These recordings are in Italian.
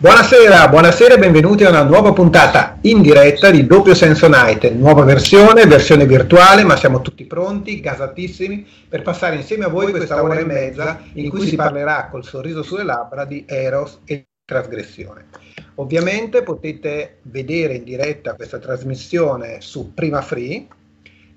Buonasera, buonasera e benvenuti a una nuova puntata in diretta di Doppio Senso Night, nuova versione, versione virtuale, ma siamo tutti pronti, gasatissimi, per passare insieme a voi questa ora e mezza in cui si parlerà col sorriso sulle labbra di Eros e trasgressione. Ovviamente potete vedere in diretta questa trasmissione su Prima Free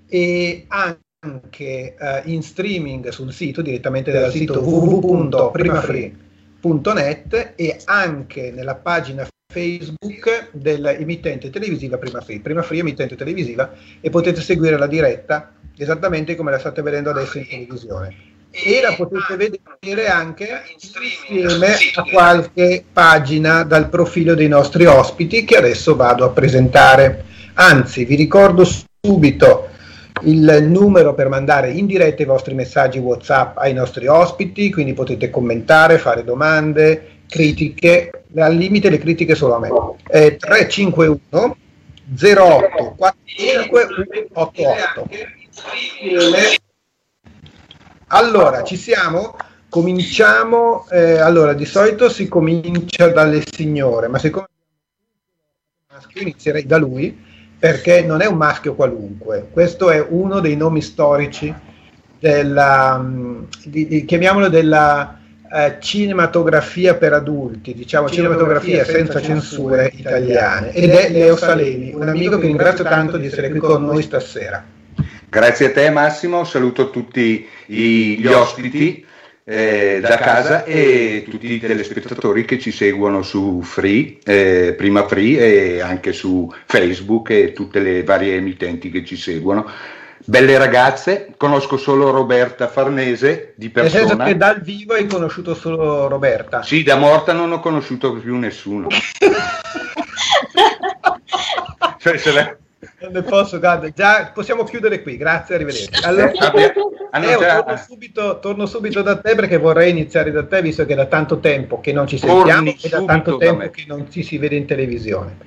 e anche uh, in streaming sul sito direttamente dal sito www.primafree.com www.net e anche nella pagina Facebook dell'emittente televisiva Prima Free. Prima Free emittente televisiva e potete seguire la diretta esattamente come la state vedendo adesso in televisione. E la potete vedere anche insieme a qualche pagina dal profilo dei nostri ospiti che adesso vado a presentare. Anzi, vi ricordo subito il numero per mandare in diretta i vostri messaggi WhatsApp ai nostri ospiti, quindi potete commentare, fare domande, critiche, al limite le critiche solo a me. Eh, 351 08 45 88. Allora, ci siamo? Cominciamo, eh, allora di solito si comincia dalle signore, ma siccome inizierei da lui perché non è un maschio qualunque, questo è uno dei nomi storici della, mm, di, di, chiamiamolo della eh, cinematografia per adulti, diciamo cinematografia, cinematografia senza, censure italiane, ed è Leo Salemi, un amico che ringrazio tanto di essere qui con noi stasera. Grazie a te Massimo, saluto tutti gli ospiti eh, da casa e tutti i telespettatori che ci seguono su Free, eh, prima Free e anche su Facebook e tutte le varie emittenti che ci seguono. Belle ragazze, conosco solo Roberta Farnese di persona. Nel senso che dal vivo hai conosciuto solo Roberta? Sì, da morta non ho conosciuto più nessuno. cioè, se le non ne posso, guarda, già possiamo chiudere qui, grazie, arrivederci. Allora, eh, Leo, torno, subito, torno, subito, da te perché vorrei iniziare da te, visto che è da tanto tempo che non ci sentiamo e da tanto tempo che non ci si vede in televisione.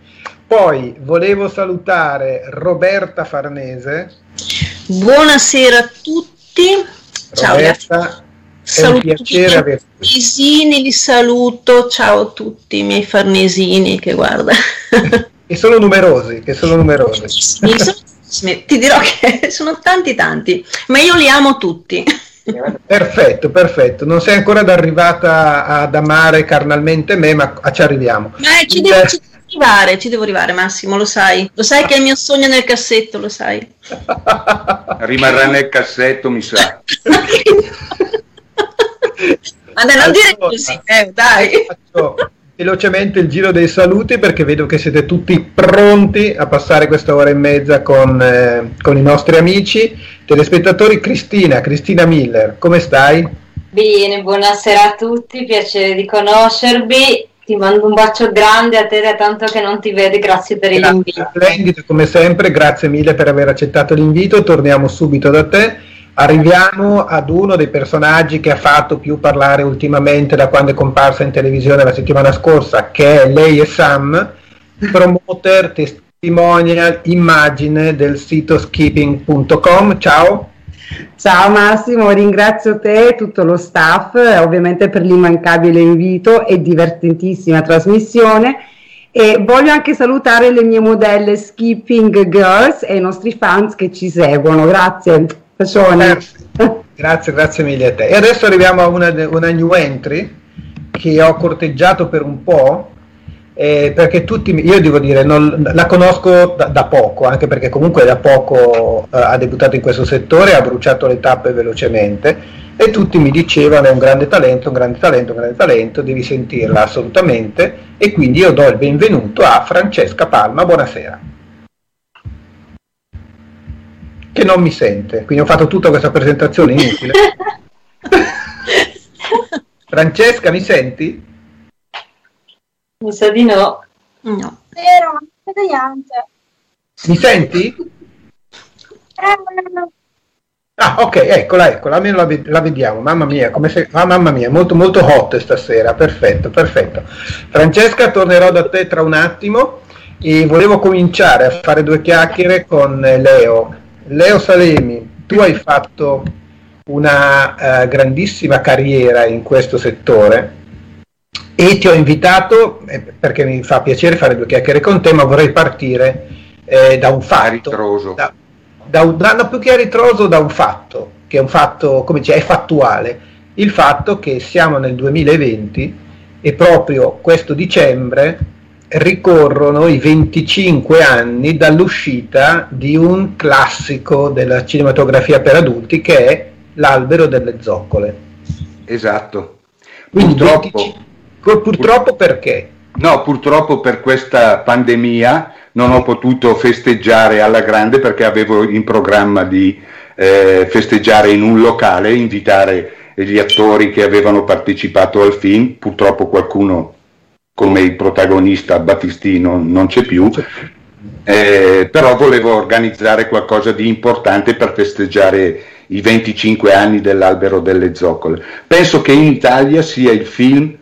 Poi volevo salutare Roberta Farnese. Buonasera a tutti. Ciao Roberta, è un piacere averti. Farnesini, li saluto, ciao a tutti i miei farnesini che guarda. che sono numerosi, che sono numerosi. Ti dirò che sono tanti tanti, ma io li amo tutti. Perfetto, perfetto. Non sei ancora arrivata ad amare carnalmente me, ma ci arriviamo. Eh, ci, devo, ci devo arrivare, ci devo arrivare, Massimo, lo sai. Lo sai che è il mio sogno nel cassetto, lo sai. Rimarrà nel cassetto, mi sa. Ma dai, non allora, dire così, eh, dai. Faccio, velocemente il giro dei saluti perché vedo che siete tutti pronti a passare questa ora e mezza con, eh, con i nostri amici telespettatori. Cristina, Cristina Miller, come stai? Bene, buonasera a tutti, piacere di conoscervi. Ti mando un bacio grande a te da tanto che non ti vedi, grazie per grazie, l'invito. Splendido come sempre, grazie mille per aver accettato l'invito, torniamo subito da te Arriviamo ad uno dei personaggi che ha fatto più parlare ultimamente da quando è comparsa in televisione la settimana scorsa, che è lei e Sam, promoter, testimonial, immagine del sito skipping.com. Ciao. Ciao Massimo, ringrazio te e tutto lo staff, ovviamente per l'immancabile invito e divertentissima trasmissione. E voglio anche salutare le mie modelle Skipping Girls e i nostri fans che ci seguono. Grazie. Persone. Grazie, grazie mille a te. E adesso arriviamo a una, una new entry che ho corteggiato per un po', eh, perché tutti, io devo dire, non, la conosco da, da, poco, anche perché comunque da poco eh, ha debuttato in questo settore, ha bruciato le tappe velocemente e tutti mi dicevano è un grande talento, un grande talento, un grande talento, devi sentirla assolutamente e quindi io do il benvenuto a Francesca Palma, buonasera che non mi sente, quindi ho fatto tutta questa presentazione inutile. Francesca, mi senti? Mi sa di no. No. Vero, niente. Mi senti? Eh, Ah, ok, eccola, eccola, almeno la, la vediamo. Mamma mia, come se... ah, mamma mia, molto, molto hot stasera. Perfetto, perfetto. Francesca, tornerò da te tra un attimo e volevo cominciare a fare due chiacchiere con Leo. Leo Salemi, tu hai fatto una uh, grandissima carriera in questo settore e ti ho invitato eh, perché mi fa piacere fare due chiacchiere con te, ma vorrei partire eh, da un fatto. Da, da un, no, più che a ritroso, da un fatto, che è un fatto, come dice, è fattuale. Il fatto che siamo nel 2020 e proprio questo dicembre ricorrono i 25 anni dall'uscita di un classico della cinematografia per adulti che è L'albero delle zoccole. Esatto. Quindi purtroppo, 25, purtroppo perché? No, purtroppo per questa pandemia non ho potuto festeggiare alla grande perché avevo in programma di eh, festeggiare in un locale, invitare gli attori che avevano partecipato al film, purtroppo qualcuno come il protagonista Battistino non c'è più, eh, però volevo organizzare qualcosa di importante per festeggiare i 25 anni dell'albero delle zoccole. Penso che in Italia sia il film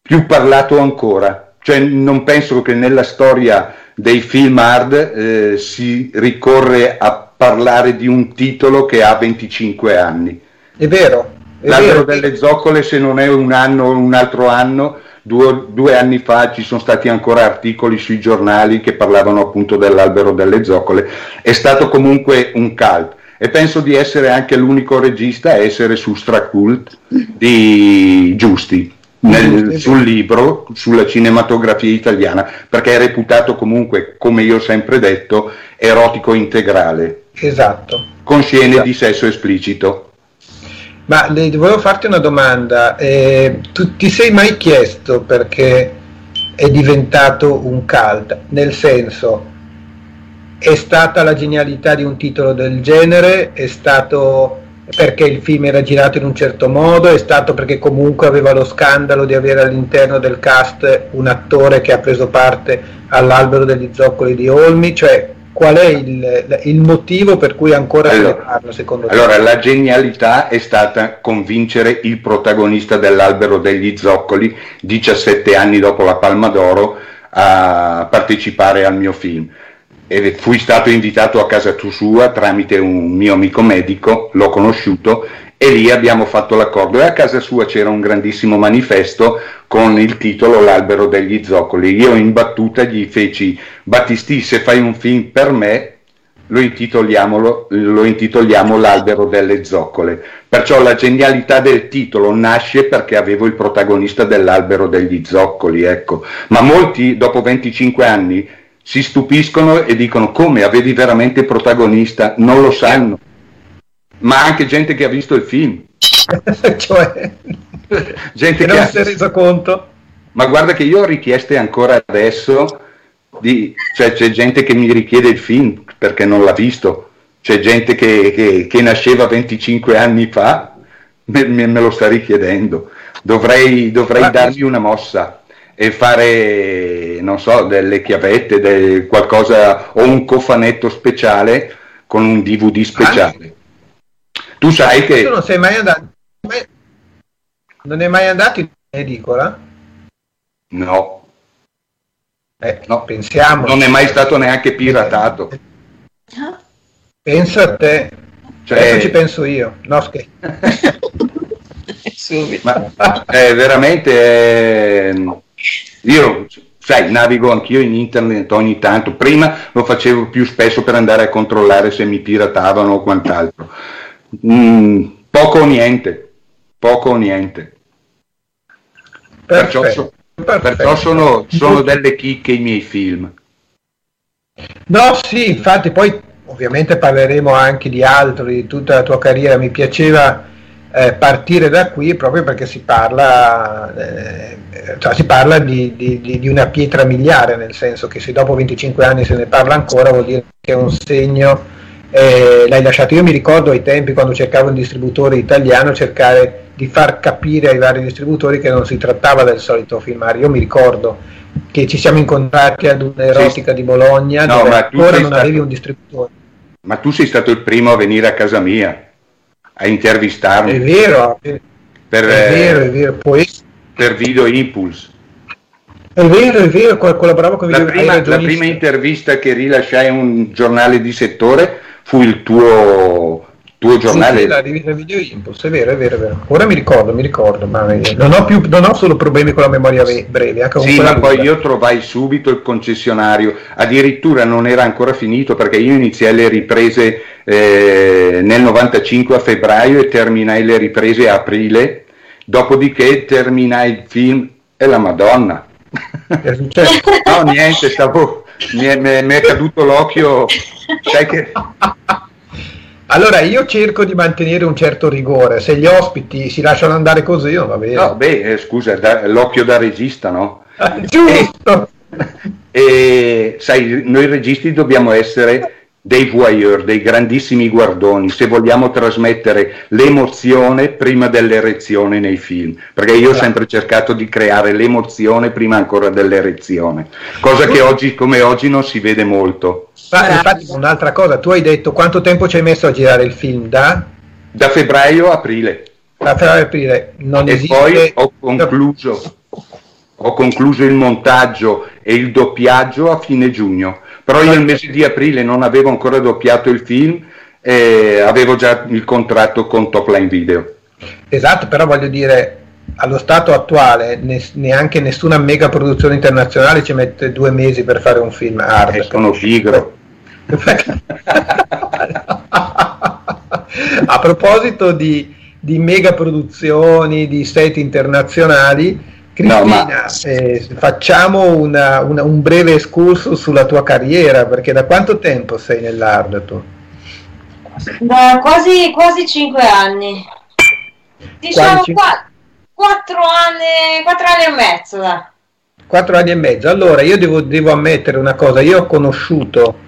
più parlato ancora, cioè non penso che nella storia dei film hard eh, si ricorre a parlare di un titolo che ha 25 anni. È vero. È L'albero vero. delle zoccole, se non è un anno o un altro anno, Due, due, anni fa ci sono stati ancora articoli sui giornali che parlavano appunto dell'albero delle zoccole, è stato comunque un cult e penso di essere anche l'unico regista a essere su Stracult di Giusti. Nel, sul libro, sulla cinematografia italiana, perché è reputato comunque, come io ho sempre detto, erotico integrale. Esatto. Con scene esatto. di sesso esplicito. Ma le, volevo farti una domanda. Eh, tu ti sei mai chiesto perché è diventato un cult? Nel senso, è stata la genialità di un titolo del genere? È stato perché il film era girato in un certo modo? È stato perché comunque aveva lo scandalo di avere all'interno del cast un attore che ha preso parte all'albero degli zoccoli di Olmi? Cioè, qual è il, il, motivo per cui ancora allora, se ne parla secondo te? Allora, la genialità è stata convincere il protagonista dell'albero degli zoccoli, 17 anni dopo la Palma d'Oro, a partecipare al mio film. E fui stato invitato a casa sua tramite un mio amico medico, l'ho conosciuto e lì abbiamo fatto l'accordo e a casa sua c'era un grandissimo manifesto con il titolo L'albero degli zoccoli. Io in battuta gli feci Battisti se fai un film per me lo intitoliamo, lo intitoliamo L'albero delle zoccole. Perciò la genialità del titolo nasce perché avevo il protagonista dell'albero degli zoccoli, ecco. Ma molti dopo 25 anni si stupiscono e dicono come avevi veramente protagonista, non lo sanno ma anche gente che ha visto il film. cioè, gente che, che non ha... si è reso conto. Ma guarda che io ho richieste ancora adesso, di... cioè c'è gente che mi richiede il film perché non l'ha visto, c'è gente che, che, che nasceva 25 anni fa, me, me, me lo sta richiedendo. Dovrei, dovrei ah, dargli una mossa e fare, non so, delle chiavette, del, qualcosa o un cofanetto speciale con un DVD speciale. Tu sai che... Tu non sei mai andato... Non è mai andato in edicola? No. Eh, no. Pensiamo. Non è mai stato neanche piratato. Pensa a te. Cioè... Adesso ci penso io. No, scherzo. Ma è veramente... Eh, io sai, navigo anch'io in internet ogni tanto. Prima lo facevo più spesso per andare a controllare se mi piratavano o quant'altro. Mm, poco o niente, poco o niente. Perciò, so, perciò sono, sono delle chicche i miei film. No, sì, infatti poi ovviamente parleremo anche di altro, di tutta la tua carriera. Mi piaceva eh, partire da qui proprio perché si parla, eh, cioè si parla di, di, di, una pietra miliare, nel senso che se dopo 25 anni se ne parla ancora vuol dire che è un segno eh, l'hai lasciato. Io mi ricordo ai tempi quando cercavo un distributore italiano cercare di far capire ai vari distributori che non si trattava del solito filmare. Io mi ricordo che ci siamo incontrati ad un'erotica di Bologna no, dove ancora non stato... avevi un distributore. Ma tu sei stato il primo a venire a casa mia a intervistarmi. È vero, per, è vero, è vero. Poi... Per Video Impulse. È vero, è vero, collaboravo con Video Impulse. La prima intervista che rilasciai a un giornale di settore fu il tuo tuo giornale. Sì, la rivista Video Impulse, è vero, è vero, è vero. Ora mi ricordo, mi ricordo, ma eh, non ho, più, non ho solo problemi con la memoria ve- breve. Anche Sì, ma poi io trovai subito il concessionario, addirittura non era ancora finito perché io iniziai le riprese eh, nel 95 a febbraio e terminai le riprese a aprile, dopodiché terminai il film e la Madonna. È successo? No, niente, stavo, mi, è, mi è- caduto l'occhio, sai che... Allora io cerco di mantenere un certo rigore, se gli ospiti si lasciano andare così non va bene. No, beh, eh, scusa, da- l'occhio da regista, no? Giusto! E sai, noi registi dobbiamo essere dei voyeur, dei grandissimi guardoni, se vogliamo trasmettere l'emozione prima dell'erezione nei film, perché io ho sempre cercato di creare l'emozione prima ancora dell'erezione, cosa che oggi come oggi non si vede molto. Ma infatti un'altra cosa, tu hai detto quanto tempo ci hai messo a girare il film da? Da febbraio a aprile Da febbraio a aprile non e esiste... poi ho concluso, ho concluso il montaggio e il doppiaggio a fine giugno, però io il mese di aprile non avevo ancora doppiato il film e avevo già il contratto con Top Line Video. Esatto, però voglio dire, allo stato attuale ne- neanche nessuna mega produzione internazionale ci mette due mesi per fare un film hard. E sono pigro. A proposito di, di mega produzioni, di set internazionali, Cristina, No, ma- eh, facciamo una- una- un breve excursus sulla tua carriera, perché da quanto tempo sei nell'hard tu? Da quasi, quasi 5 anni. Diciamo Quasi? qua, 4 anni, 4 anni e mezzo. dai. Quattro anni e mezzo. Allora, io devo, devo ammettere una cosa, io ho conosciuto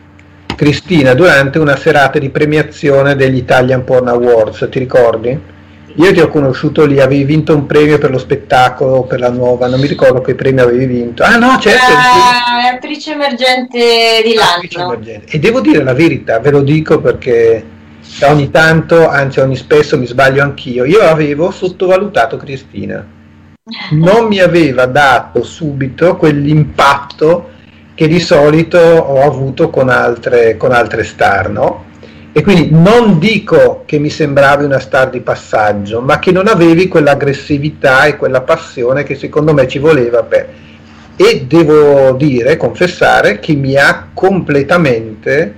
Cristina durante una serata di premiazione degli Italian Porn Awards, ti ricordi? Io ti ho conosciuto lì, avevi vinto un premio per lo spettacolo, per la nuova, non mi ricordo che premio avevi vinto. Ah no, certo, Era attrice emergente di l'anno. emergente. E devo dire la verità, ve lo dico perché ogni tanto, anzi ogni spesso mi sbaglio anch'io, io avevo sottovalutato Cristina. Non mi aveva dato subito quell'impatto che di solito ho avuto con altre, con altre star, no? E quindi non dico che mi sembravi una star di passaggio, ma che non avevi quell'aggressività e quella passione che secondo me ci voleva per, e devo dire, confessare, che mi ha completamente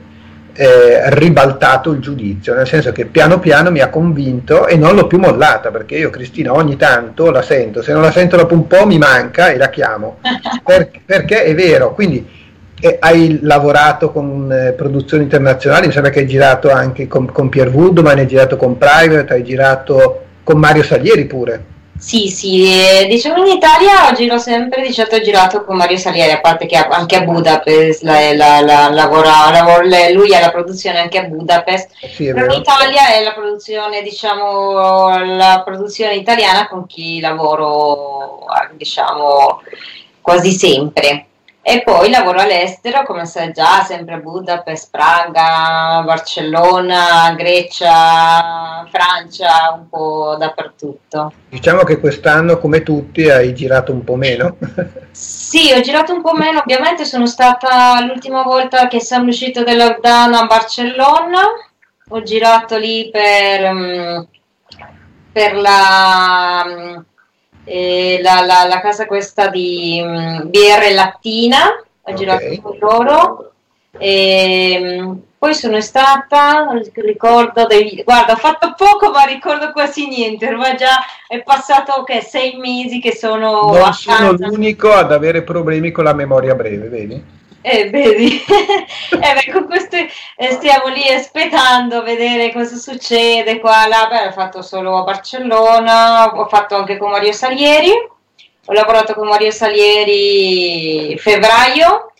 eh, ribaltato il giudizio, nel senso che piano piano mi ha convinto e non l'ho più mollata, perché io Cristina ogni tanto la sento, se non la sento dopo un po' mi manca e la chiamo, Per- perché è vero, quindi eh, hai lavorato con eh, produzioni internazionali, mi sembra che hai girato anche con, con Pierre Woodman, hai girato con Private, hai girato con Mario Salieri pure. Sì, sì, eh, diciamo in Italia giro sempre, di certo ho girato con Mario Salieri, a parte che anche a Budapest la, la- la- lavora, lavora- lui ha la produzione anche a Budapest, Sì, però in. Italia è la produzione, diciamo, la produzione italiana con chi lavoro, diciamo, quasi sempre. E poi lavoro all'estero, come sai già, sempre a Budapest, Praga, Barcellona, Grecia, Francia, un po' dappertutto. Diciamo che quest'anno, come tutti, hai girato un po' meno. Sì, ho girato un po' meno, ovviamente sono stata l'ultima volta che siamo usciti dal lockdown a Barcellona, ho girato lì per, mm, per la, mm, eh, la, la- la casa questa di mm, BR Lattina, ho girato con loro. E, mm, poi sono stata, ricordo, dei, guarda, ho fatto poco ma ricordo quasi niente, ormai già è passato che sei mesi che sono non a sono l'unico ad avere problemi con la memoria breve, vedi? Eh, vedi, eh, beh, con questo eh, stiamo lì aspettando a vedere cosa succede qua, là. Beh, ho fatto solo a Barcellona, ho fatto anche con Mario Salieri, ho lavorato con Mario Salieri febbraio,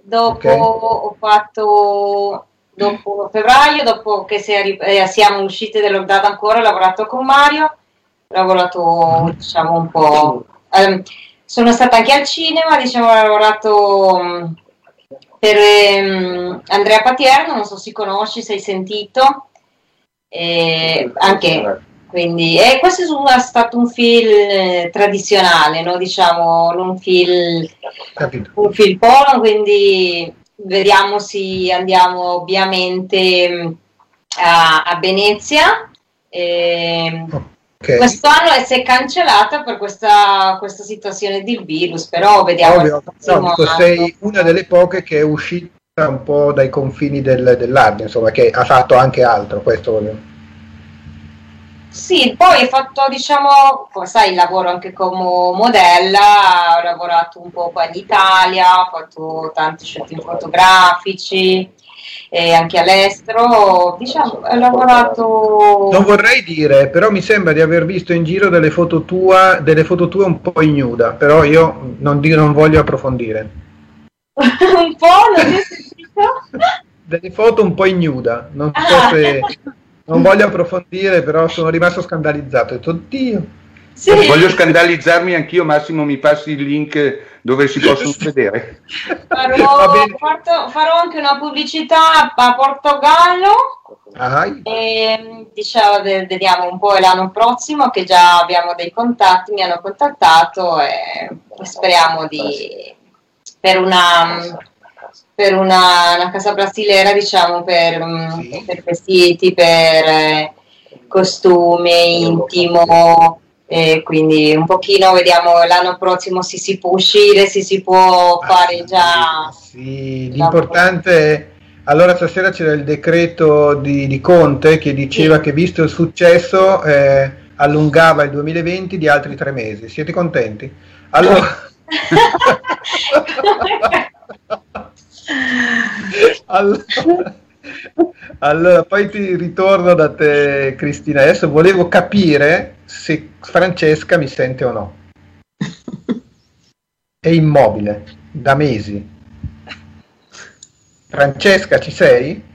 dopo Ok. ho fatto dopo febbraio, dopo che eh, siamo usciti dal lockdown ancora, ho lavorato con Mario, ho lavorato diciamo un po'... ehm, sono stata anche al cinema, diciamo, ho lavorato mh, per ehm, Andrea Patierno, non so se conosci, se hai sentito, e anche quindi e questo è stato un film eh, tradizionale, no? diciamo, non un film Capito? un film porno, quindi vediamo se andiamo ovviamente mh, a, a Venezia. E Ok. Quest'anno si è cancellata per questa, questa situazione di virus, però vediamo. Ovvio, no, dico, sei una delle poche che è uscita un po' dai confini del, dell'arte, insomma, che ha fatto anche altro, questo voglio. Sì, poi ho fatto, diciamo, come sai, lavoro anche come modella, ho lavorato un po' qua in Italia, ho fatto tanti shooting fotografici e anche all'estero, diciamo, ho lavorato... Non vorrei dire, però mi sembra di aver visto in giro delle foto, tua, delle foto tue un po' ignuda, però io non, non voglio approfondire. un po', non ti ho sentito? Delle foto un po' ignuda, non so Ah. se... Non voglio approfondire, però sono rimasto scandalizzato. Ho detto, oddio. Sì. Voglio scandalizzarmi anch'io, Massimo, mi passi il link dove si possono vedere. Farò, porto- farò anche una pubblicità a Portogallo Ah, e diciamo, ve- vediamo un po' l'anno prossimo che già abbiamo dei contatti, mi hanno contattato e speriamo di per una per una, una casa brasiliera diciamo per, mm, Sì. per vestiti, per eh, costume, intimo e quindi un pochino vediamo l'anno prossimo se si può uscire, se si può fare già Sì, l'importante è... Allora stasera c'era il decreto di, di Conte che diceva che visto il successo eh, allungava il 2020 di altri tre mesi. Siete contenti? Allora... allora, allora, poi ti ritorno da te Cristina. Adesso volevo capire se Francesca mi sente o no. È immobile da mesi. Francesca, ci sei?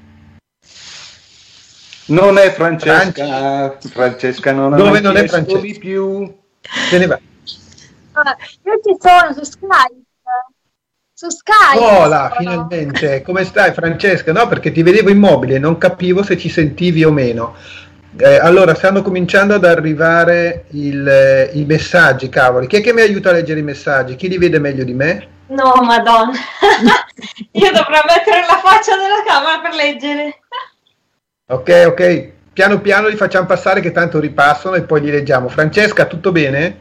Non è Francesca, Francesca non ha Dove non è Francesca? di più. Se ne va. Ah, io ci sono su Skype. Su Skype. Hola, sono. finalmente. Come stai Francesca? No, perché ti vedevo immobile, non capivo se ci sentivi o meno. Eh, allora, stanno cominciando ad arrivare il, eh, i messaggi, cavoli. Chi è che mi aiuta a leggere i messaggi? Chi li vede meglio di me? No, madonna. Io dovrò mettere la faccia della camera per leggere. Ok, ok. Piano piano li facciamo passare che tanto ripassano e poi li leggiamo. Francesca, tutto bene?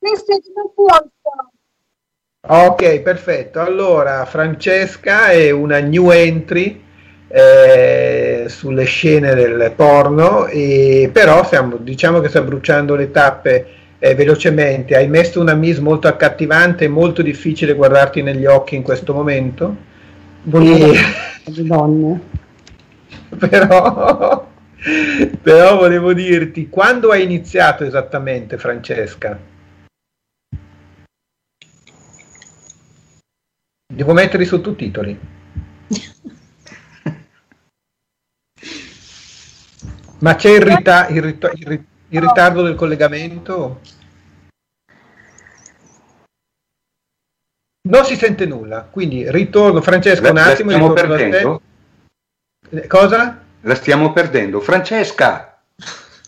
Sì, sì, tutto a posto. Ok, perfetto. Allora, Francesca è una new entry eh, sulle scene del porno, e, però stiamo, diciamo che sta bruciando le tappe eh, velocemente. Hai messo una Miss molto accattivante, molto difficile guardarti negli occhi in questo momento. E- Le donne. però, però volevo dirti, quando hai iniziato esattamente, Francesca? Devo mettere i sottotitoli. Ma c'è il, rita- il rita- il ri- il ritardo del collegamento? Non si sente nulla, quindi ritorno, Francesca, La, un la attimo. stiamo da te. perdendo? Eh, Cosa? La stiamo perdendo. Francesca!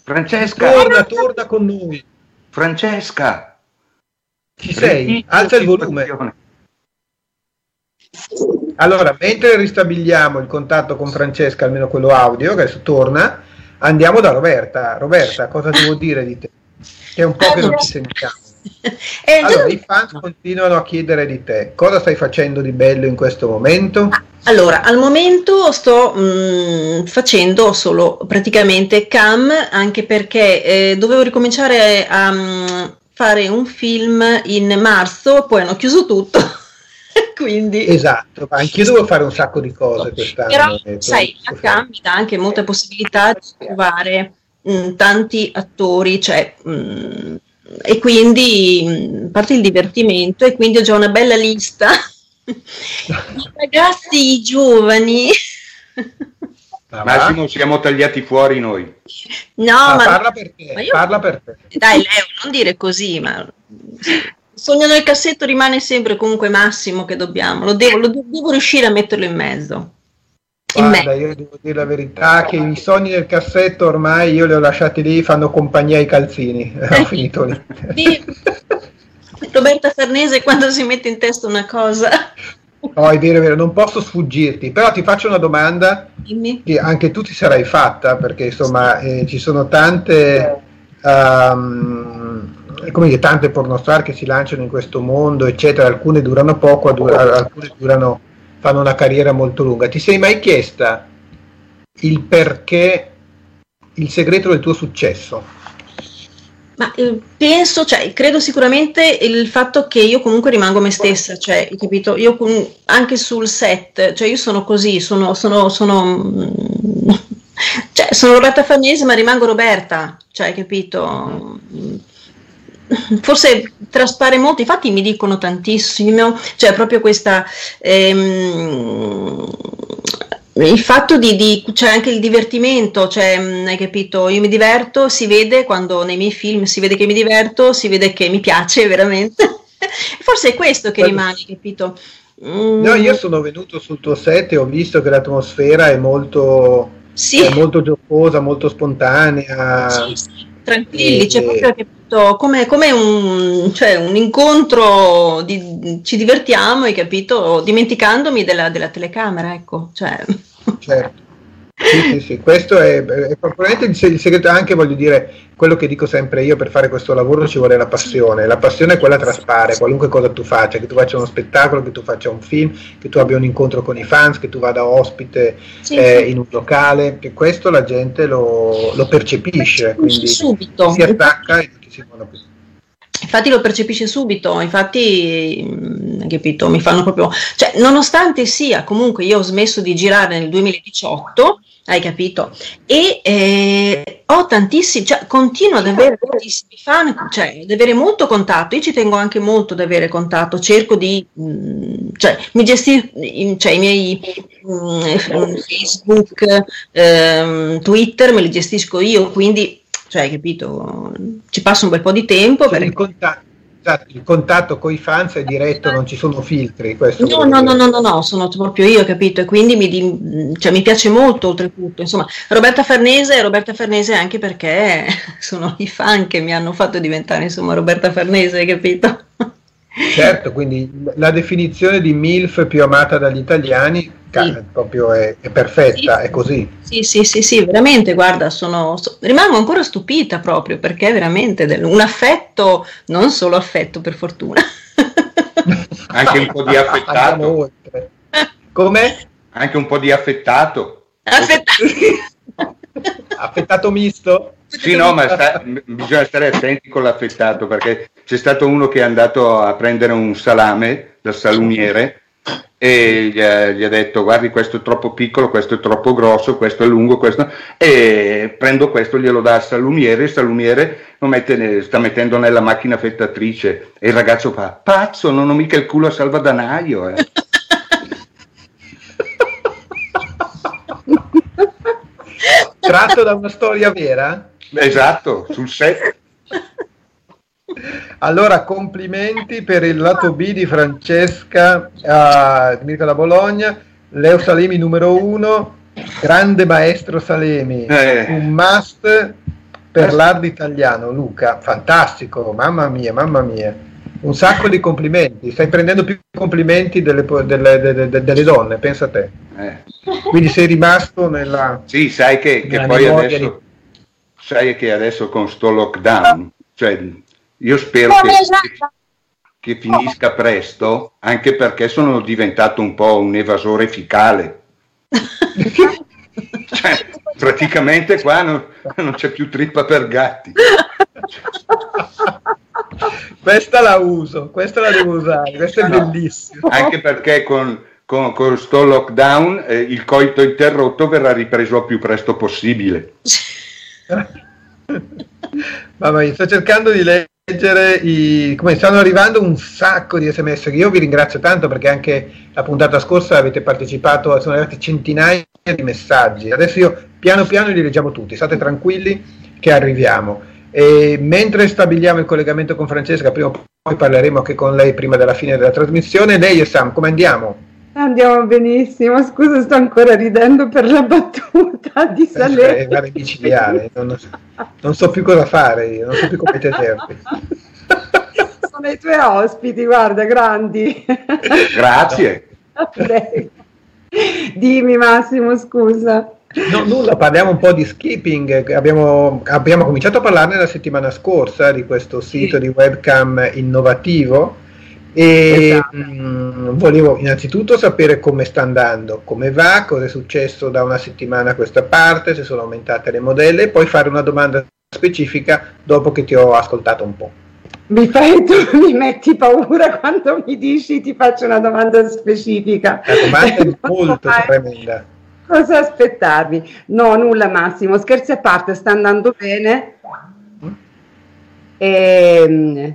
Francesca! Torna, torna con noi. Francesca! Ci sei? Alza il la volume. Allora, mentre ristabiliamo il contatto con Francesca, almeno quello audio, che adesso torna, andiamo da Roberta. Roberta, cosa devo dire di te? Che è un po' che non ci sentiamo. Eh, Allora, i fans continuano a chiedere di te. Cosa stai facendo di bello in questo momento? Allora, al momento sto mm, facendo solo praticamente cam, anche perché eh, dovevo ricominciare a mm, fare un film in marzo, poi hanno chiuso tutto, quindi... Esatto, ma anch'io devo fare un sacco di cose quest'anno. Però, eh, sai, la cam mi dà anche molte possibilità di trovare mm, tanti attori, cioè, mm, e quindi, mm, a parte il divertimento, e quindi ho già una bella lista di ragazzi giovani. Ah, va? Massimo, siamo tagliati fuori noi. No, Ah, ma parla per te, ma io- parla per te. dai Leo, non dire così, ma sogno nel cassetto rimane sempre comunque Massimo che dobbiamo, lo devo, lo de- devo riuscire a metterlo in mezzo. Guarda, io devo dire la verità che i sogni del cassetto ormai io li ho lasciati lì, fanno compagnia ai calzini. ho finito lì. Roberta Farnese quando si mette in testa una cosa. No, è vero, è vero, non posso sfuggirti, però ti faccio una domanda Dimmi. che anche tu ti sarai fatta, perché insomma eh, ci sono tante, um, come dire, tante pornostar che si lanciano in questo mondo, eccetera, alcune durano poco, alcune durano, fanno una carriera molto lunga. Ti sei mai chiesta il perché, il segreto del tuo successo? Ma eh, penso, cioè, credo sicuramente il fatto che io comunque rimango me stessa, cioè, capito? Io anche sul set, cioè io sono così, sono, sono, sono, cioè, sono Roberta Farnese ma rimango Roberta, cioè, capito? Forse traspare molto, infatti mi dicono tantissimo, cioè proprio questa... Ehm, il fatto di, di, c'è anche il divertimento, cioè, mm, hai capito? Io mi diverto, si vede quando nei miei film si vede che mi diverto, si vede che mi piace veramente. Forse è questo che rimane, capito? Mm. No, io sono venuto sul tuo set e ho visto che l'atmosfera è molto, sì. è molto giocosa, molto spontanea. Sì, sì. Tranquilli, e... c'è proprio capito, come, come un, cioè, un, incontro, di, ci divertiamo, hai capito, dimenticandomi della, della telecamera, ecco. Cioè. Certo. Sì, sì, sì, questo è, è probabilmente il, il segreto, anche voglio dire, quello che dico sempre io, per fare questo lavoro ci vuole la passione, la passione è quella traspare, qualunque cosa tu faccia, che tu faccia uno spettacolo, che tu faccia un film, che tu abbia un incontro con i fans, che tu vada ospite sì, eh, sì. in un locale, che questo la gente lo, lo percepisce, quindi subito. si attacca e non ti si muove più. Infatti lo percepisce subito, infatti, mm, capito, mi fanno proprio... Cioè, nonostante sia, comunque io ho smesso di girare nel 2018, hai capito? E eh, ho tantissimi, cioè continuo ad avere tantissimi fan, cioè ad avere molto contatto. Io ci tengo anche molto ad avere contatto, cerco di, mh, mm, cioè, mi gestisco, cioè i miei mh, mm, Facebook, ehm, Twitter me li gestisco io, quindi, cioè, capito? Ci passo un bel po' di tempo. Per... Il contatto Esatto, il contatto con i fans è diretto, non ci sono filtri. no, no, no, no, no, no, sono proprio io, capito? E quindi mi, cioè, mi piace molto oltretutto. Insomma, Roberta Farnese, Roberta Farnese anche perché sono i fan che mi hanno fatto diventare, insomma, Roberta Farnese, capito? Certo, quindi la definizione di MILF più amata dagli italiani sì. proprio è, è perfetta, sì, è così. Sì, sì, sì, sì, veramente, guarda, sono, so, rimango ancora stupita proprio perché è veramente del, un affetto, non solo affetto per fortuna. Anche un po' di affettato. Come? Anche un po' di affettato. Affettato. affettato misto? Sì, no, ma sta, bisogna stare attenti con l'affettato perché c'è stato uno che è andato a prendere un salame dal salumiere e gli ha, gli ha, detto guardi questo è troppo piccolo, questo è troppo grosso, questo è lungo, questo e prendo questo, glielo dà al salumiere, il salumiere lo mette, sta mettendo nella macchina fettatrice e il ragazzo fa pazzo, non ho mica il culo a salvadanaio. Eh. Tratto da una storia vera? Esatto, sul set. Allora, complimenti per il lato B di Francesca Mirka da Bologna, Leo Salemi numero uno, grande maestro Salemi, eh. un must per l'art italiano, Luca, fantastico, mamma mia, mamma mia, un sacco di complimenti, stai prendendo più complimenti delle, delle, delle, delle donne, pensa a te. Eh. Quindi sei rimasto nella... Sì, sai che, che poi adesso... Di... Sai che adesso con sto lockdown, cioè io spero che, che, finisca presto, anche perché sono diventato un po' un evasore ficale. cioè, praticamente qua non, non, c'è più trippa per gatti. questa la uso, questa la devo usare, questa è no, bellissima. Anche perché con, con, con sto lockdown eh, il coito interrotto verrà ripreso al più presto possibile. Mamma mia, sto cercando di leggere i, come stanno arrivando un sacco di sms io vi ringrazio tanto perché anche la puntata scorsa avete partecipato sono arrivati centinaia di messaggi. Adesso io piano piano li leggiamo tutti state tranquilli che arriviamo. E mentre stabiliamo il collegamento con Francesca prima o poi parleremo anche con lei prima della fine della trasmissione. Lei e Sam come andiamo? Andiamo benissimo, scusa sto ancora ridendo per la battuta di Salè. È micidiale, non, non, so più cosa fare, io, non so più come tenerti. Sono i tuoi ospiti, guarda, grandi. Grazie. Prego. Dimmi Massimo, scusa. No, nulla, parliamo un po' di skipping. Abbiamo, abbiamo cominciato a parlarne la settimana scorsa di questo sito di webcam innovativo e Esatto. mh, volevo innanzitutto sapere come sta andando, come va, cosa è successo da una settimana a questa parte, se sono aumentate le modelle e poi fare una domanda specifica dopo che ti ho ascoltato un po'. Mi fai tu, mi metti paura quando mi dici ti faccio una domanda specifica. La domanda è molto tremenda. Cosa aspettarmi? No, nulla Massimo, scherzi a parte, sta andando bene. Ehm,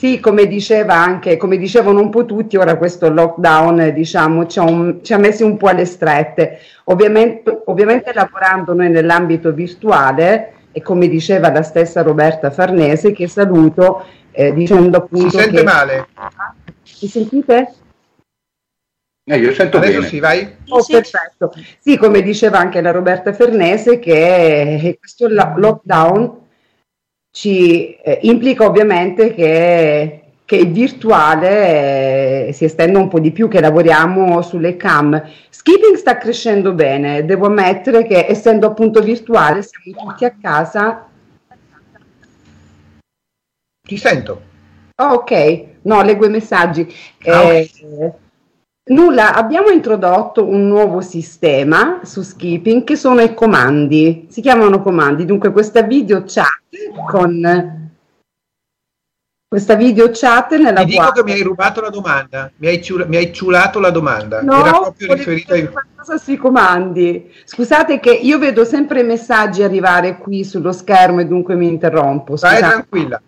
sì, come diceva anche, come dicevano un po' tutti, ora questo lockdown, diciamo, ci ha, un- ci ha messi un po' alle strette. Ovviamente, ovviamente lavorando noi nell'ambito virtuale, e come diceva la stessa Roberta Farnese, che saluto, eh, dicendo Si appunto sente che... male? Mi sentite? Eh, io sento Adesso bene. sì, vai? Oh, Sì. perfetto. Sì, come diceva anche la Roberta Fernese, che questo lo- lockdown ci eh, implica ovviamente che, che il virtuale eh, si estenda un po' di più, che lavoriamo sulle cam. Skipping sta crescendo bene, devo ammettere che essendo appunto virtuale siamo tutti a casa. Ti sento. Oh, ok, no, leggo i messaggi. Ah, ok. Eh, Nulla, abbiamo introdotto un nuovo sistema su Skipping che sono i comandi, si chiamano comandi, dunque questa video chat con questa video chat nella Ti dico che mi hai rubato la domanda, mi hai, ciula- mi hai ciulato la domanda, No, era proprio riferita ai... qualcosa sui comandi. Scusate che io vedo sempre i messaggi arrivare qui sullo schermo e dunque mi interrompo. Vai Scusate. tranquilla.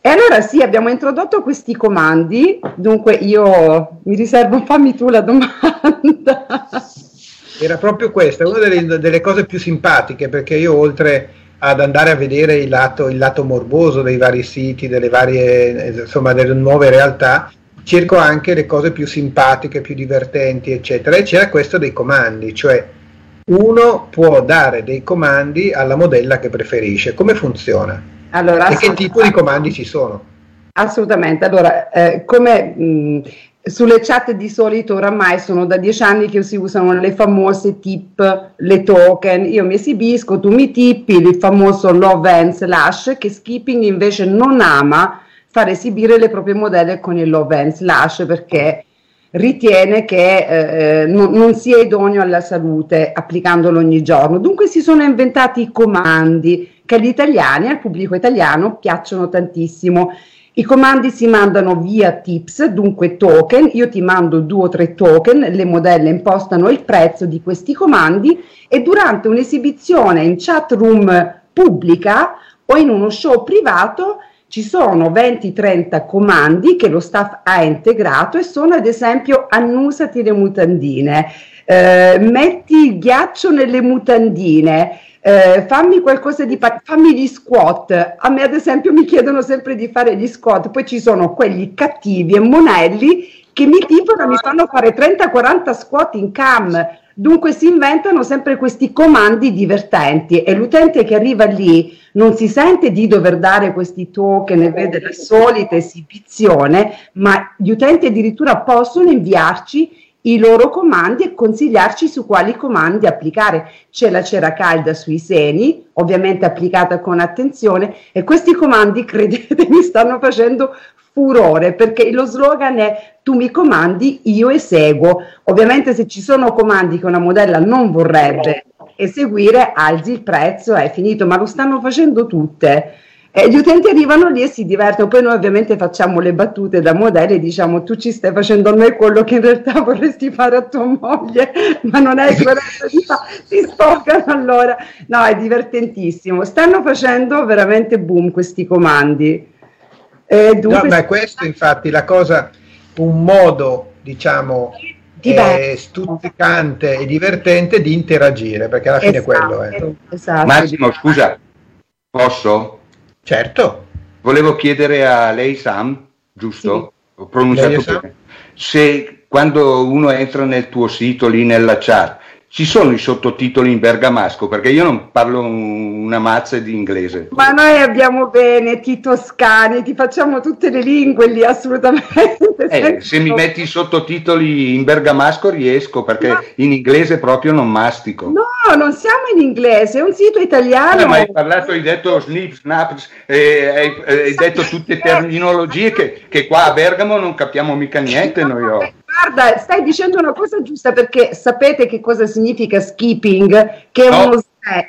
E allora sì, abbiamo introdotto questi comandi, dunque io mi riservo, fammi tu la domanda. Era proprio questa, una delle, delle cose più simpatiche perché io oltre ad andare a vedere il lato, il lato morboso dei vari siti, delle varie, insomma, delle nuove realtà, cerco anche le cose più simpatiche, più divertenti, eccetera. E c'era questo dei comandi, cioè uno può dare dei comandi alla modella che preferisce. Come funziona? Allora, E che tipo di comandi ci sono? Assolutamente, allora, eh, come mh, sulle chat di solito oramai sono da dieci anni che si usano le famose tip, le token, io mi esibisco, tu mi tippi, il famoso love and slash, che Skipping invece non ama far esibire le proprie modelle con il love and slash perché ritiene che eh, non, non sia idoneo alla salute applicandolo ogni giorno. Dunque si sono inventati i comandi che agli italiani, al pubblico italiano, piacciono tantissimo. I comandi si mandano via tips, dunque token, io ti mando due o tre token, le modelle impostano il prezzo di questi comandi e durante un'esibizione in chat room pubblica o in uno show privato ci sono 20-30 comandi che lo staff ha integrato e sono ad esempio annusati le mutandine, eh, metti il ghiaccio nelle mutandine, eh, fammi qualcosa di pa- fammi gli squat. A me, ad esempio, mi chiedono sempre di fare gli squat, poi ci sono quelli cattivi e monelli che mi tipano e mi fanno fare 30-40 squat in cam. Dunque si inventano sempre questi comandi divertenti e l'utente che arriva lì non si sente di dover dare questi token e vede la solita esibizione, ma gli utenti addirittura possono inviarci i loro comandi e consigliarci su quali comandi applicare. C'è la cera calda sui seni, ovviamente applicata con attenzione, e questi comandi, credete, mi stanno facendo furore perché lo slogan è tu mi comandi, io eseguo. Ovviamente se ci sono comandi che una modella non vorrebbe eseguire, alzi il prezzo, è finito, ma lo stanno facendo tutte. E gli utenti arrivano lì e si divertono, poi noi ovviamente facciamo le battute da modelli e diciamo tu ci stai facendo a noi quello che in realtà vorresti fare a tua moglie, ma non è quello che si fa, si sfogano allora. No, è divertentissimo, stanno facendo veramente boom questi comandi. Eh, No, dunque, ma è questo infatti la cosa, un modo, diciamo, Diverso. eh, stuzzicante e divertente di interagire, perché alla fine è quello è. esatto, esatto. Massimo, scusa, posso? Certo, Volevo chiedere a lei Sam, giusto? Ho pronunciato bene. Se quando uno entra nel tuo sito lì nella chat ci sono i sottotitoli in bergamasco? Perché io non parlo una mazza di inglese. Ma noi abbiamo Veneti, Toscani, ti facciamo tutte le lingue lì assolutamente. Eh, se mi metti i sottotitoli in bergamasco riesco perché no. in inglese proprio non mastico. No, non siamo in inglese, è un sito italiano. Eh, ma hai parlato, hai detto snip, snap, eh, hai, hai, detto tutte terminologie che, che, qua a Bergamo non capiamo mica niente noi. Oh. Guarda, stai dicendo una cosa giusta perché sapete che cosa significa skipping? Che è, no. uno,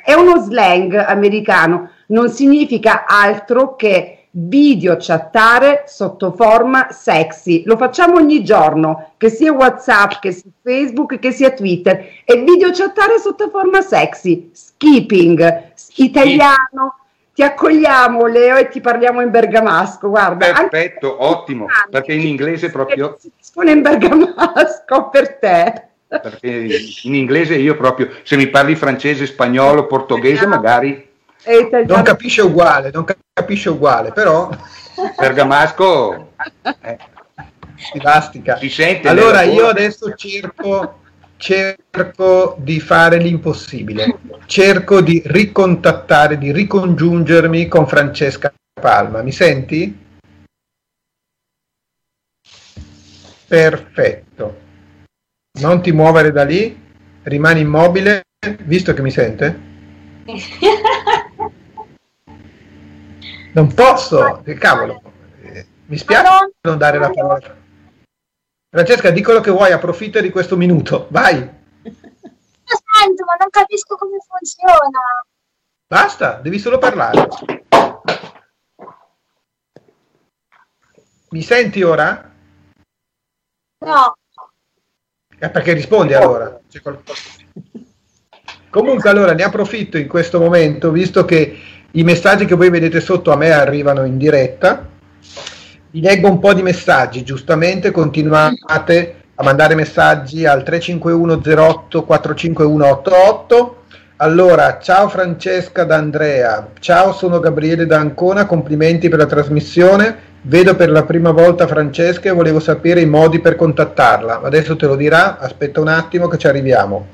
è uno slang americano, non significa altro che video chattare sotto forma sexy. Lo facciamo ogni giorno, che sia WhatsApp, che sia Facebook, che sia Twitter. E video chattare sotto forma sexy. Skipping, italiano. Ti accogliamo Leo e ti parliamo in bergamasco, guarda. Perfetto, ottimo, perché in inglese proprio... Si dispone in bergamasco per te. Perché in inglese io proprio, se mi parli francese, spagnolo, portoghese, magari... Non capisce uguale, non capisce uguale, però... Bergamasco... Eh, si bastica. Si sente allora io adesso cerco cerco di fare l'impossibile, cerco di ricontattare, di ricongiungermi con Francesca Palma. Mi senti? Perfetto. Non ti muovere da lì, rimani immobile, visto che mi sente? Non posso, che cavolo. Mi spiace non dare la parola. Francesca, di quello che vuoi, approfitta di questo minuto, vai. Sento, ma non capisco come funziona. Basta, devi solo parlare. Mi senti ora? No. Eh, perché rispondi allora? Comunque allora ne approfitto in questo momento, visto che i messaggi che voi vedete sotto a me arrivano in diretta vi leggo un po' di messaggi, giustamente continuate a mandare messaggi al 351 08 45188. Allora, ciao Francesca d'Andrea, ciao sono Gabriele da Ancona, complimenti per la trasmissione. Vedo per la prima volta Francesca e volevo sapere i modi per contattarla. Adesso te lo dirà, aspetta un attimo che ci arriviamo.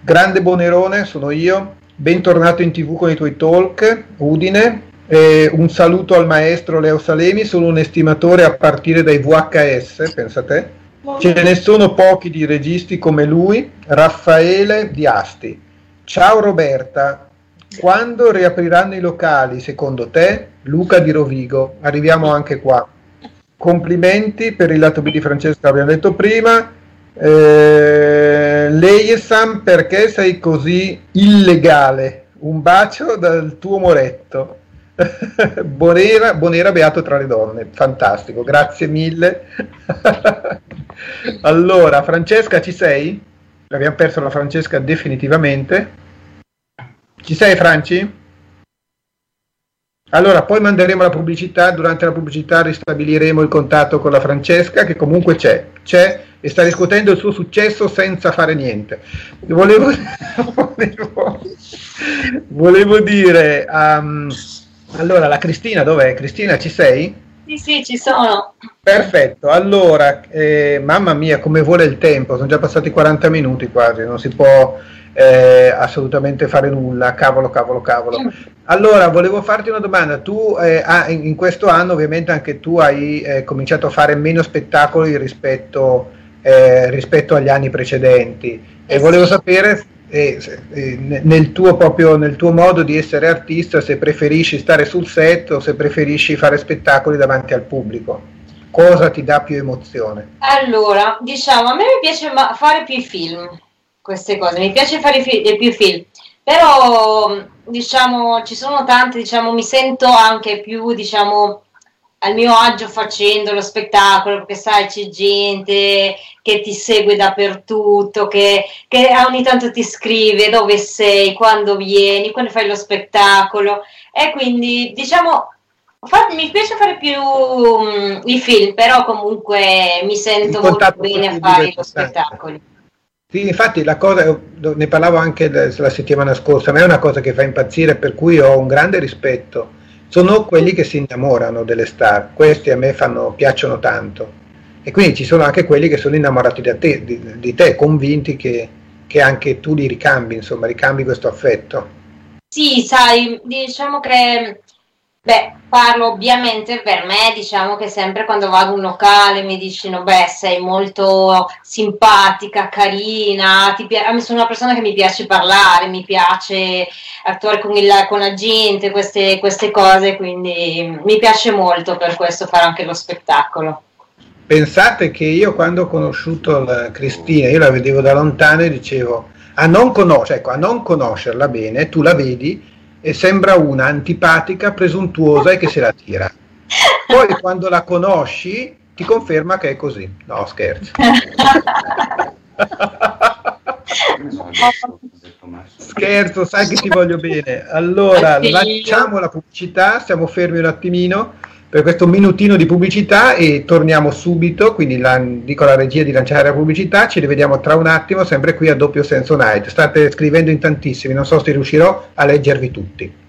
Grande Bonerone, sono io. Bentornato in tv con i tuoi talk, Udine, eh, un saluto al maestro Leo Salemi, sono un estimatore a partire dai VHS, pensa te. Ce ne sono pochi di registi come lui, Raffaele Di Asti. Ciao Roberta, quando riapriranno i locali secondo te? Luca di Rovigo, arriviamo anche qua. Complimenti per il lato B di Francesco, abbiamo detto prima. Eh, lei Sam, perché sei così illegale? Un bacio dal tuo moretto. Bonera, Bonera beato tra le donne, fantastico, grazie mille. allora, Francesca, ci sei? Abbiamo perso la Francesca definitivamente. Ci sei, Franci? Allora, poi manderemo la pubblicità, durante la pubblicità ristabiliremo il contatto con la Francesca, che comunque c'è, c'è e sta riscuotendo il suo successo senza fare niente. Volevo, volevo, volevo dire... Um, allora, la Cristina dov'è? Cristina, ci sei? Sì, sì, ci sono. Perfetto, allora, eh, mamma mia, come vuole il tempo, sono già passati 40 minuti quasi, non si può eh, assolutamente fare nulla, cavolo, cavolo, cavolo. Allora, volevo farti una domanda, tu eh, in questo anno ovviamente anche tu hai eh, cominciato a fare meno spettacoli rispetto, eh, rispetto agli anni precedenti e eh volevo sapere e, e, nel, tuo proprio, nel tuo modo di essere artista se preferisci stare sul set o se preferisci fare spettacoli davanti al pubblico. Cosa ti dà più emozione? Allora diciamo a me piace fare più film queste cose. Mi piace fare fi- più film. Però diciamo ci sono tante diciamo mi sento anche più diciamo al mio agio facendo lo spettacolo, perché sai c'è gente che ti segue dappertutto, che, che ogni tanto ti scrive dove sei, quando vieni, quando fai lo spettacolo e quindi diciamo mi piace fare più um, i film, però comunque mi sento molto bene a fare lo spettacolo. Sì, infatti la cosa, ne parlavo anche la settimana scorsa, a me è una cosa che fa impazzire, per cui ho un grande rispetto sono quelli che si innamorano delle star, questi a me fanno, piacciono tanto. E quindi ci sono anche quelli che sono innamorati te, di, di, te, convinti che, che anche tu li ricambi, insomma, ricambi questo affetto. Sì, sai, diciamo che, beh, parlo ovviamente per me, diciamo che sempre quando vado in un locale mi dicono, beh, sei molto simpatica, carina, pi- sono una persona che mi piace parlare, mi piace attuare con, il, con la gente, queste, queste cose, quindi mi piace molto per questo fare anche lo spettacolo. Pensate che io quando ho conosciuto Cristina, io la vedevo da lontano e dicevo, a non, conos- ecco, a non conoscerla bene, tu la vedi e sembra una antipatica, presuntuosa e che se la tira. Poi quando la conosci ti conferma che è così. No, scherzo. Scherzo, sai che ti voglio bene. Allora, lasciamo la pubblicità, siamo fermi un attimino per questo minutino di pubblicità e torniamo subito, quindi la, dico alla regia di lanciare la pubblicità, ci rivediamo tra un attimo sempre qui a doppio senso night. State scrivendo in tantissimi, non so se riuscirò a leggervi tutti.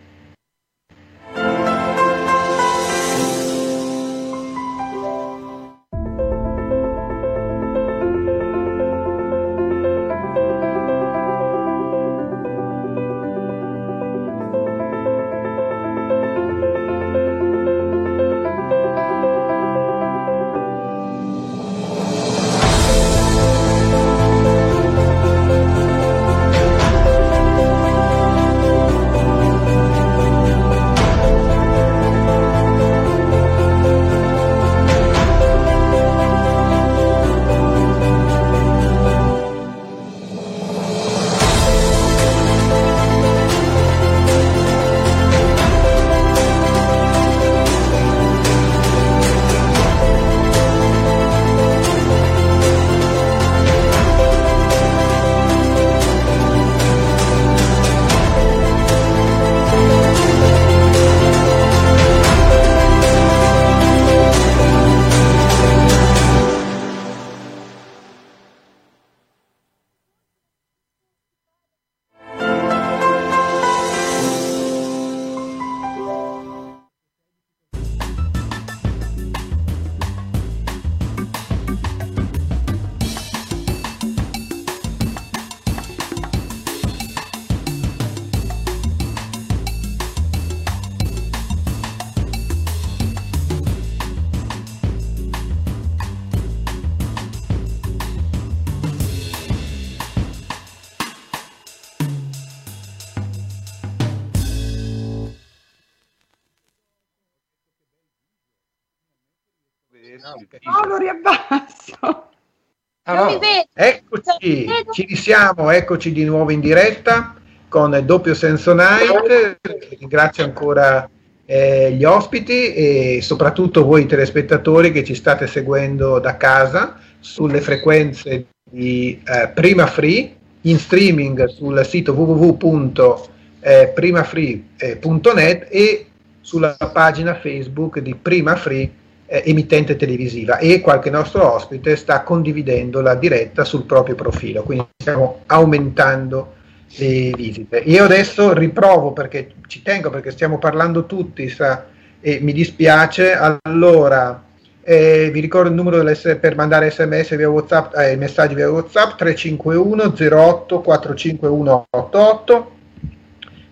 Ci risiamo, eccoci di nuovo in diretta con Doppio Senso Night. Ringrazio ancora eh, gli ospiti e soprattutto voi telespettatori che ci state seguendo da casa sulle frequenze di eh, Prima Free in streaming sul sito www.primafree.net e sulla pagina Facebook di Prima Free eh, emittente televisiva e qualche nostro ospite sta condividendo la diretta sul proprio profilo, quindi stiamo aumentando le visite. Io adesso riprovo perché ci tengo perché stiamo parlando tutti sa, e mi dispiace, allora eh, vi ricordo il numero per mandare sms via whatsapp, eh, messaggi via whatsapp 351 08 45188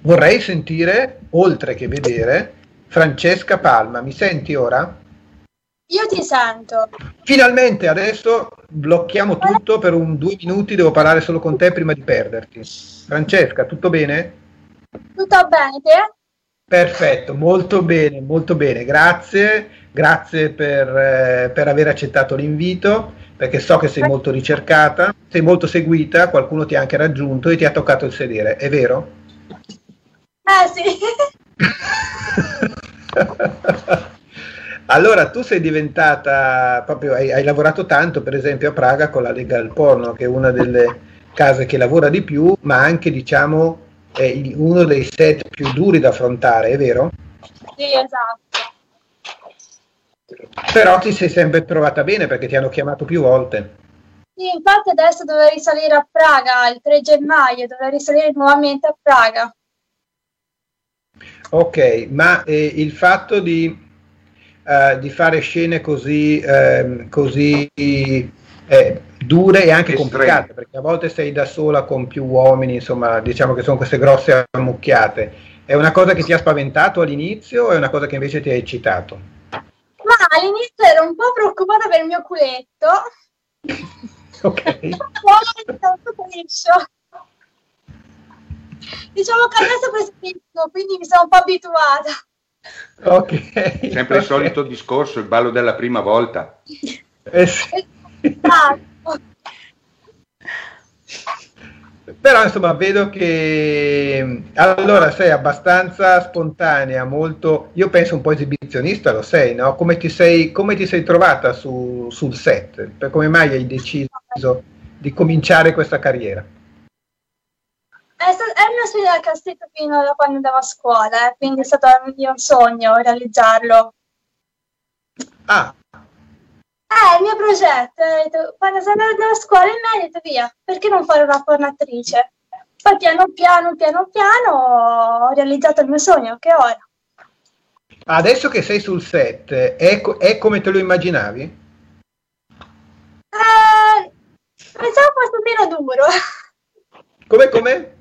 vorrei sentire, oltre che vedere, Francesca Palma. Mi senti ora? Io ti sento. Finalmente adesso blocchiamo tutto per un due minuti, devo parlare solo con te prima di perderti. Francesca, tutto bene? Tutto bene, te? Perfetto, molto bene, molto bene, grazie, grazie per, eh, per aver accettato l'invito, perché so che sei molto ricercata, sei molto seguita, qualcuno ti ha anche raggiunto e ti ha toccato il sedere, è vero? Eh sì. Allora, tu sei diventata, proprio hai, hai, lavorato tanto, per esempio, a Praga con la Lega del Porno, che è una delle case che lavora di più, ma anche, diciamo, è uno dei set più duri da affrontare, è vero? Sì, esatto. Però ti sei sempre trovata bene perché ti hanno chiamato più volte. Sì, infatti adesso dovrei risalire a Praga il 3 gennaio, dovrei risalire nuovamente a Praga. Ok, ma eh, il fatto di eh, di fare scene così, eh, così eh, dure e anche Estreme. complicate, perché a volte sei da sola con più uomini, insomma, diciamo che sono queste grosse ammucchiate. È una cosa che ti ha spaventato all'inizio o è una cosa che invece ti ha eccitato? Ma all'inizio ero un po' preoccupata per il mio culetto, Ok. poi è stato tutto liscio. Diciamo che adesso preferisco, quindi mi sono un po' abituata. Ok. Sempre il ok. solito discorso, il ballo della prima volta. Eh sì. Però insomma vedo che allora sei abbastanza spontanea, molto, io penso un po' esibizionista, lo sei, no? Come ti sei, come ti sei trovata su- sul set? Per come mai hai deciso di cominciare questa carriera? È, sta- è il mio sogno da cassetto fino da quando andavo a scuola, eh, quindi è stato il mio sogno realizzarlo. Ah, Eh, il mio progetto, detto, quando sono andata a scuola in me, ho detto via, perché non fare una pornatrice? Poi piano piano, piano piano ho realizzato il mio sogno, che ora. adesso che sei sul set, è, co- è come te lo immaginavi? Eh, pensavo fosse meno duro, Come, come?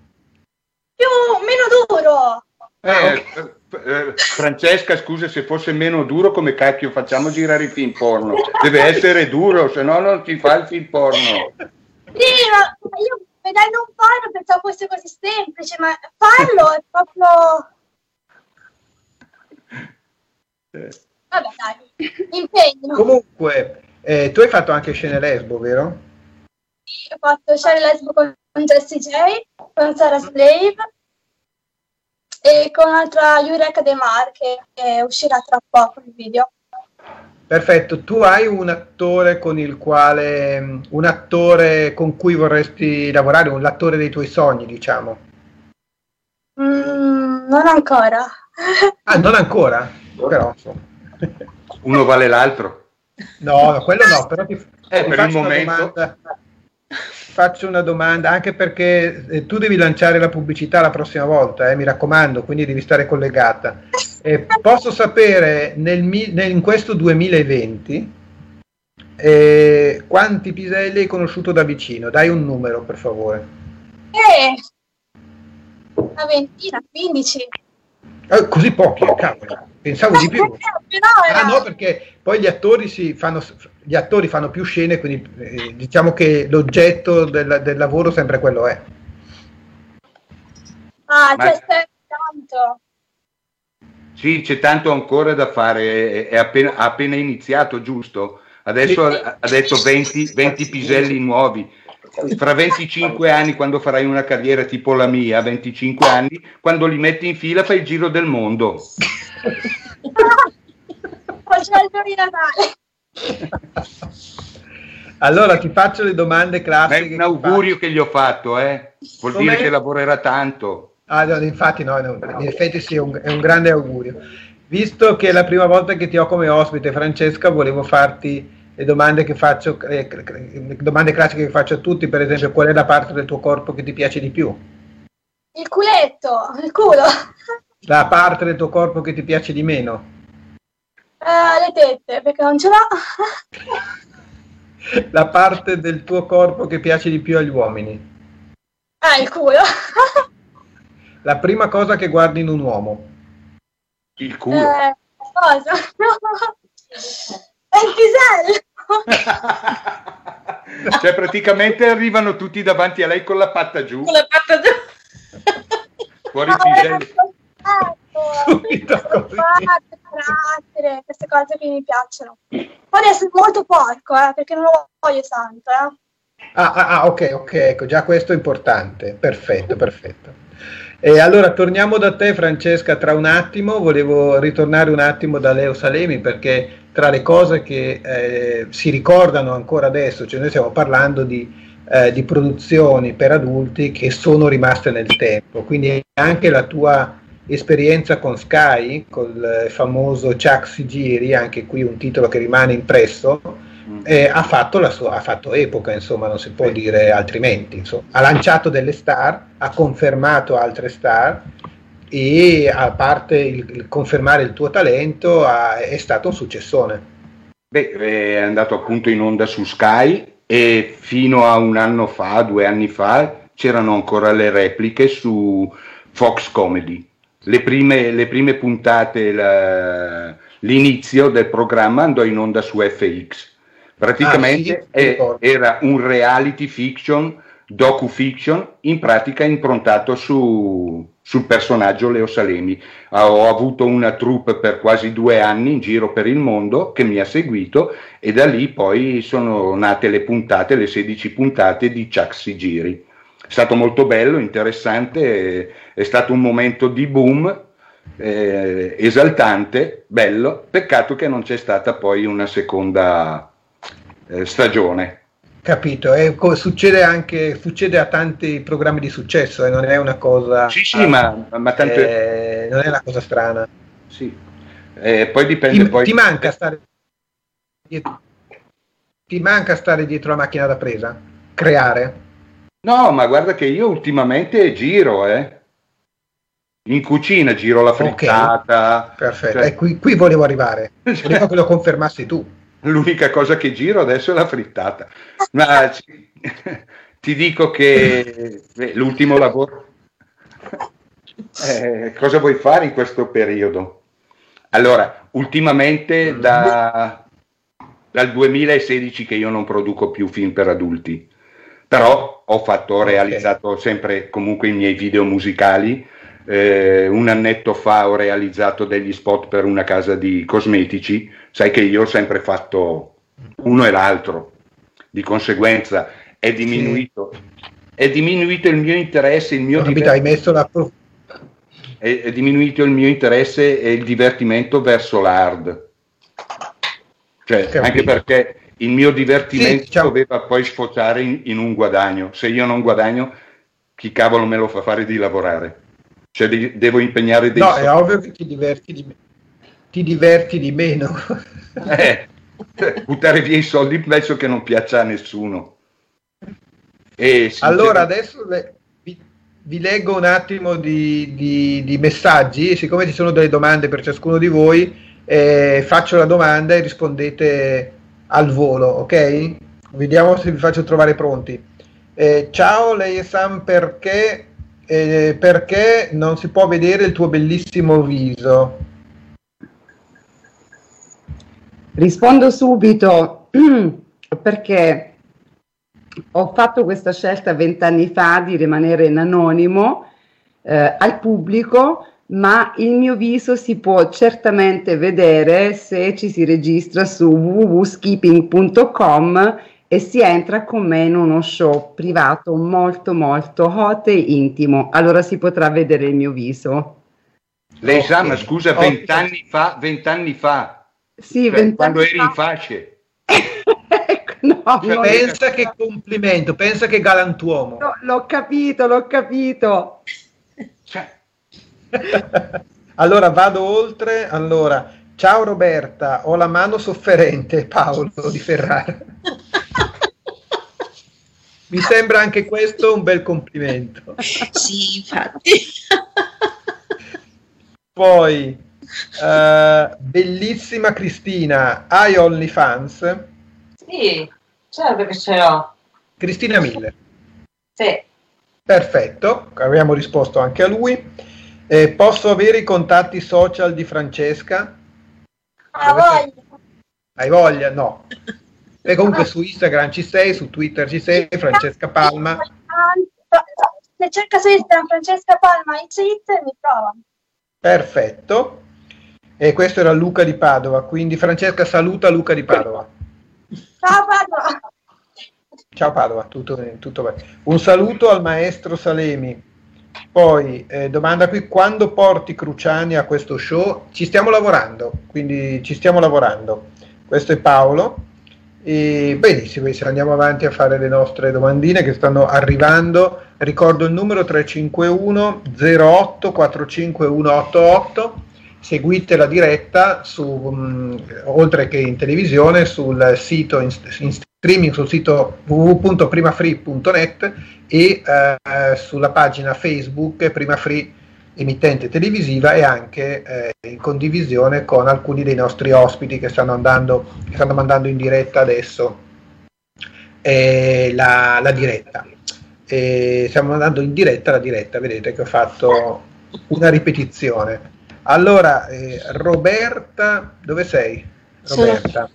Più, meno duro. Eh, eh, Francesca, scusa, se fosse meno duro, come cacchio facciamo girare i film porno? Deve essere duro, se no non si fa il film porno. Sì, ma io vedendo un porno pensavo fosse così semplice, ma farlo è proprio... Eh, Vabbè, dai, impegno. Comunque, eh, tu hai fatto anche scene lesbo, vero? Ho fatto Share Lesbo con Jessie J, con Sarah Slave e con un'altra Eureka De Mar che che uscirà tra poco il video. Perfetto, tu hai un attore con il quale, un attore con cui vorresti lavorare, un l'attore dei tuoi sogni, diciamo. Mm, non ancora. Ah, non ancora? Però. Uno vale l'altro. No, quello no, però ti, Eh, ti per faccio il momento. domanda. Faccio una domanda, anche perché eh, tu devi lanciare la pubblicità la prossima volta, eh, mi raccomando, quindi devi stare collegata. Eh, posso sapere nel nel- in questo 2020 eh, quanti piselli hai conosciuto da vicino? Dai un numero, per favore. Eh, una ventina, 15. Eh, così pochi, cavolo. Pensavo di più. Eh, Ah no, perché poi gli attori, si fanno, gli attori fanno più scene, quindi eh, diciamo che l'oggetto del, del lavoro sempre quello è. Ah, Ma- c'è tanto. Sì, c'è tanto ancora da fare, è- appena, ha appena iniziato, giusto? Adesso ha detto 20, 20 piselli nuovi. Fra 25 anni, quando farai una carriera tipo la mia, 25 anni, quando li metti in fila fai il giro del mondo. L'albero di Natale. Allora ti faccio le domande Ma classiche. è un che augurio che gli ho fatto, eh? Vuol Come? dire che lavorerà tanto. Ah, no, infatti no, no, in effetti sì, è un, è un grande augurio. Visto che è la prima volta che ti ho come ospite, Francesca, volevo farti le domande che faccio, eh, le domande classiche che faccio a tutti, per esempio, qual è la parte del tuo corpo che ti piace di più? Il culetto, il culo. La parte del tuo corpo che ti piace di meno? Eh, le tette, perché non ce l'ho. La parte del tuo corpo che piace di più agli uomini? Ah, il culo. La prima cosa che guardi in un uomo? Il culo. Eh, cosa? È il pisello. cioè, praticamente arrivano tutti davanti a lei con la patta giù, Con la patta giù. fuori No, era piselli. Subito così. Carattere, queste cose che mi piacciono. Poi deve essere molto porco, eh, perché non lo voglio santo, eh. Ah, ah, ah, ok, ok, ecco, già questo è importante. Perfetto, perfetto. E allora torniamo da te, Francesca, tra un attimo. Volevo ritornare un attimo da Leo Salemi perché tra le cose che eh, si ricordano ancora adesso, cioè noi stiamo parlando di, eh, di produzioni per adulti che sono rimaste nel tempo, quindi anche la tua esperienza con Sky, col famoso Chuck Sigiri, anche qui un titolo che rimane impresso, eh, ha, fatto la sua, ha fatto epoca, insomma, non si può dire altrimenti. insomma. Ha lanciato delle star, ha confermato altre star e a parte il, il confermare il tuo talento ha- è stato un successone. Beh, è andato appunto in onda su Sky e fino a un anno fa, due anni fa, c'erano ancora le repliche su Fox Comedy. Le prime, le prime puntate, la, l'inizio del programma andò in onda su FX. Praticamente ah, sì, era un reality fiction, docu-fiction, in pratica improntato su, sul personaggio Leo Salemi. Ho avuto una troupe per quasi due anni in giro per il mondo che mi ha seguito e da lì poi sono nate le puntate, le 16 puntate di Chuck Sigiri. È stato molto bello, interessante, è stato un momento di boom, eh, esaltante, bello, peccato che non c'è stata poi una seconda eh, stagione. Capito, e succede anche succede a tanti programmi di successo e eh, non è una cosa. Sì, sì, ma, ma tante... eh, non è una cosa strana. Sì. Eh, poi dipende. Ti, poi... ti manca stare dietro, ti manca stare dietro la macchina da presa? Creare? No, ma guarda che io ultimamente giro, eh. In cucina giro la frittata. Okay. Perfetto, cioè... qui, qui, volevo arrivare. Volevo che lo confermassi tu l'unica cosa che giro adesso è la frittata. Ma ti dico che l'ultimo lavoro... Eh, cosa vuoi fare in questo periodo? Allora, ultimamente da, dal 2016 che io non produco più film per adulti, però ho fatto, ho realizzato sempre comunque i miei video musicali. Eh, un annetto fa ho realizzato degli spot per una casa di cosmetici sai che io ho sempre fatto uno e l'altro, di conseguenza è diminuito, sì. è diminuito il mio interesse, il mio divertimento. Hai messo la è, è diminuito il mio interesse e il divertimento verso l'hard. Cioè, anche perché il mio divertimento sì, diciamo. doveva poi sfociare in, in, un guadagno. Se io non guadagno, chi cavolo me lo fa fare di lavorare? Cioè, de- devo impegnare dei No, soldi. è ovvio che ti diverti di me ti diverti di meno. eh, buttare via i soldi penso che non piaccia a nessuno. E allora adesso le, vi, vi, leggo un attimo di, di, di, messaggi, siccome ci sono delle domande per ciascuno di voi, eh, faccio la domanda e rispondete al volo, ok? Vediamo se vi faccio trovare pronti. Eh, ciao, lei è Sam perché, eh, perché non si può vedere il tuo bellissimo viso? Rispondo subito perché ho fatto questa scelta vent'anni fa di rimanere in anonimo eh, al pubblico, ma il mio viso si può certamente vedere se ci si registra su www.skipping.com e si entra con me in uno show privato molto molto hot e intimo. Allora si potrà vedere il mio viso. Lei okay. sa, ma scusa, vent'anni fa, vent'anni fa sì, cioè, quando eri in fasce. no, cioè, pensa che complimento, pensa che galantuomo. No, l'ho capito, l'ho capito. Allora vado oltre. Allora, ciao Roberta, ho la mano sofferente, Paolo di Ferrara. Mi sembra anche questo un bel complimento. Sì, infatti. Poi Uh, bellissima Cristina, hai OnlyFans? Sì, certo che ce l'ho. Cristina Miller. Sì. Perfetto, abbiamo risposto anche a lui. Eh, posso avere i contatti social di Francesca? Ah, voglia. Hai voglia? No. E comunque su Instagram ci sei, su Twitter ci sei, Francesca Palma. Se cerca su Instagram Francesca Palma in cheat mi trova. Perfetto. E questo era Luca di Padova, quindi Francesca saluta Luca di Padova. Ciao Padova. Ciao Padova, tutto, tutto bene. Un saluto al maestro Salemi. Poi, eh, domanda qui, quando porti Cruciani a questo show? Ci stiamo lavorando, quindi ci stiamo lavorando. Questo è Paolo. E benissimo, se andiamo avanti a fare le nostre domandine che stanno arrivando. Ricordo il numero 351 08 45188 seguite la diretta su, um, oltre che in televisione sul sito in, in streaming sul sito www.primafree.net e uh, sulla pagina Facebook Prima Free emittente televisiva e anche eh, in condivisione con alcuni dei nostri ospiti che stanno andando che stanno mandando in diretta adesso. eh, la, la, diretta. Eh, stiamo andando in diretta la diretta, vedete che ho fatto una ripetizione. Allora, eh, Roberta, dove sei? Roberta,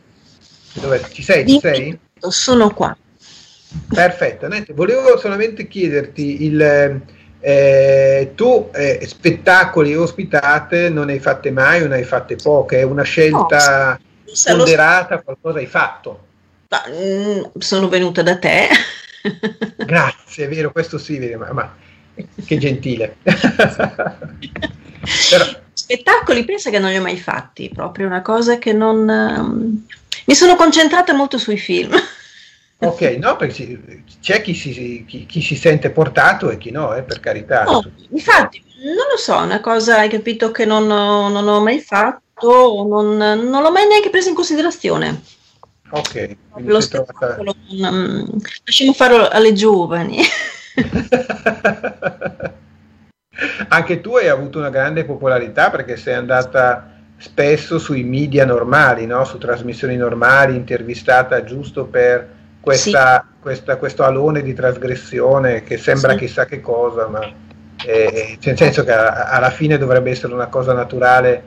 dove, ci sei? Ci sei? Sono qua. Perfetto, Nette, volevo solamente chiederti il, eh, tu eh, spettacoli ospitate non ne hai fatte mai o ne hai fatte poche? È una scelta no, ponderata, qualcosa hai fatto? Ma, mm, sono venuta da te. Grazie, è vero, questo sì, ma, ma che gentile. Però... Spettacoli pensa che non li ho mai fatti, proprio una cosa che non... Um, mi sono concentrata molto sui film. Ok, no, perché c'è chi si, chi, chi si, sente portato e chi no, eh, per carità. No, infatti, non lo so, è una cosa, hai capito, che non ho, non ho mai fatto, non, non, l'ho mai neanche presa in considerazione. Ok, lo spettacolo, trovata... um, lasciamo farlo alle giovani. Anche tu hai avuto una grande popolarità perché sei andata spesso sui media normali, no? su trasmissioni normali, intervistata giusto per questa, sì. questa, questo alone di trasgressione che sembra sì. chissà che cosa, ma eh, nel senso che alla fine dovrebbe essere una cosa naturale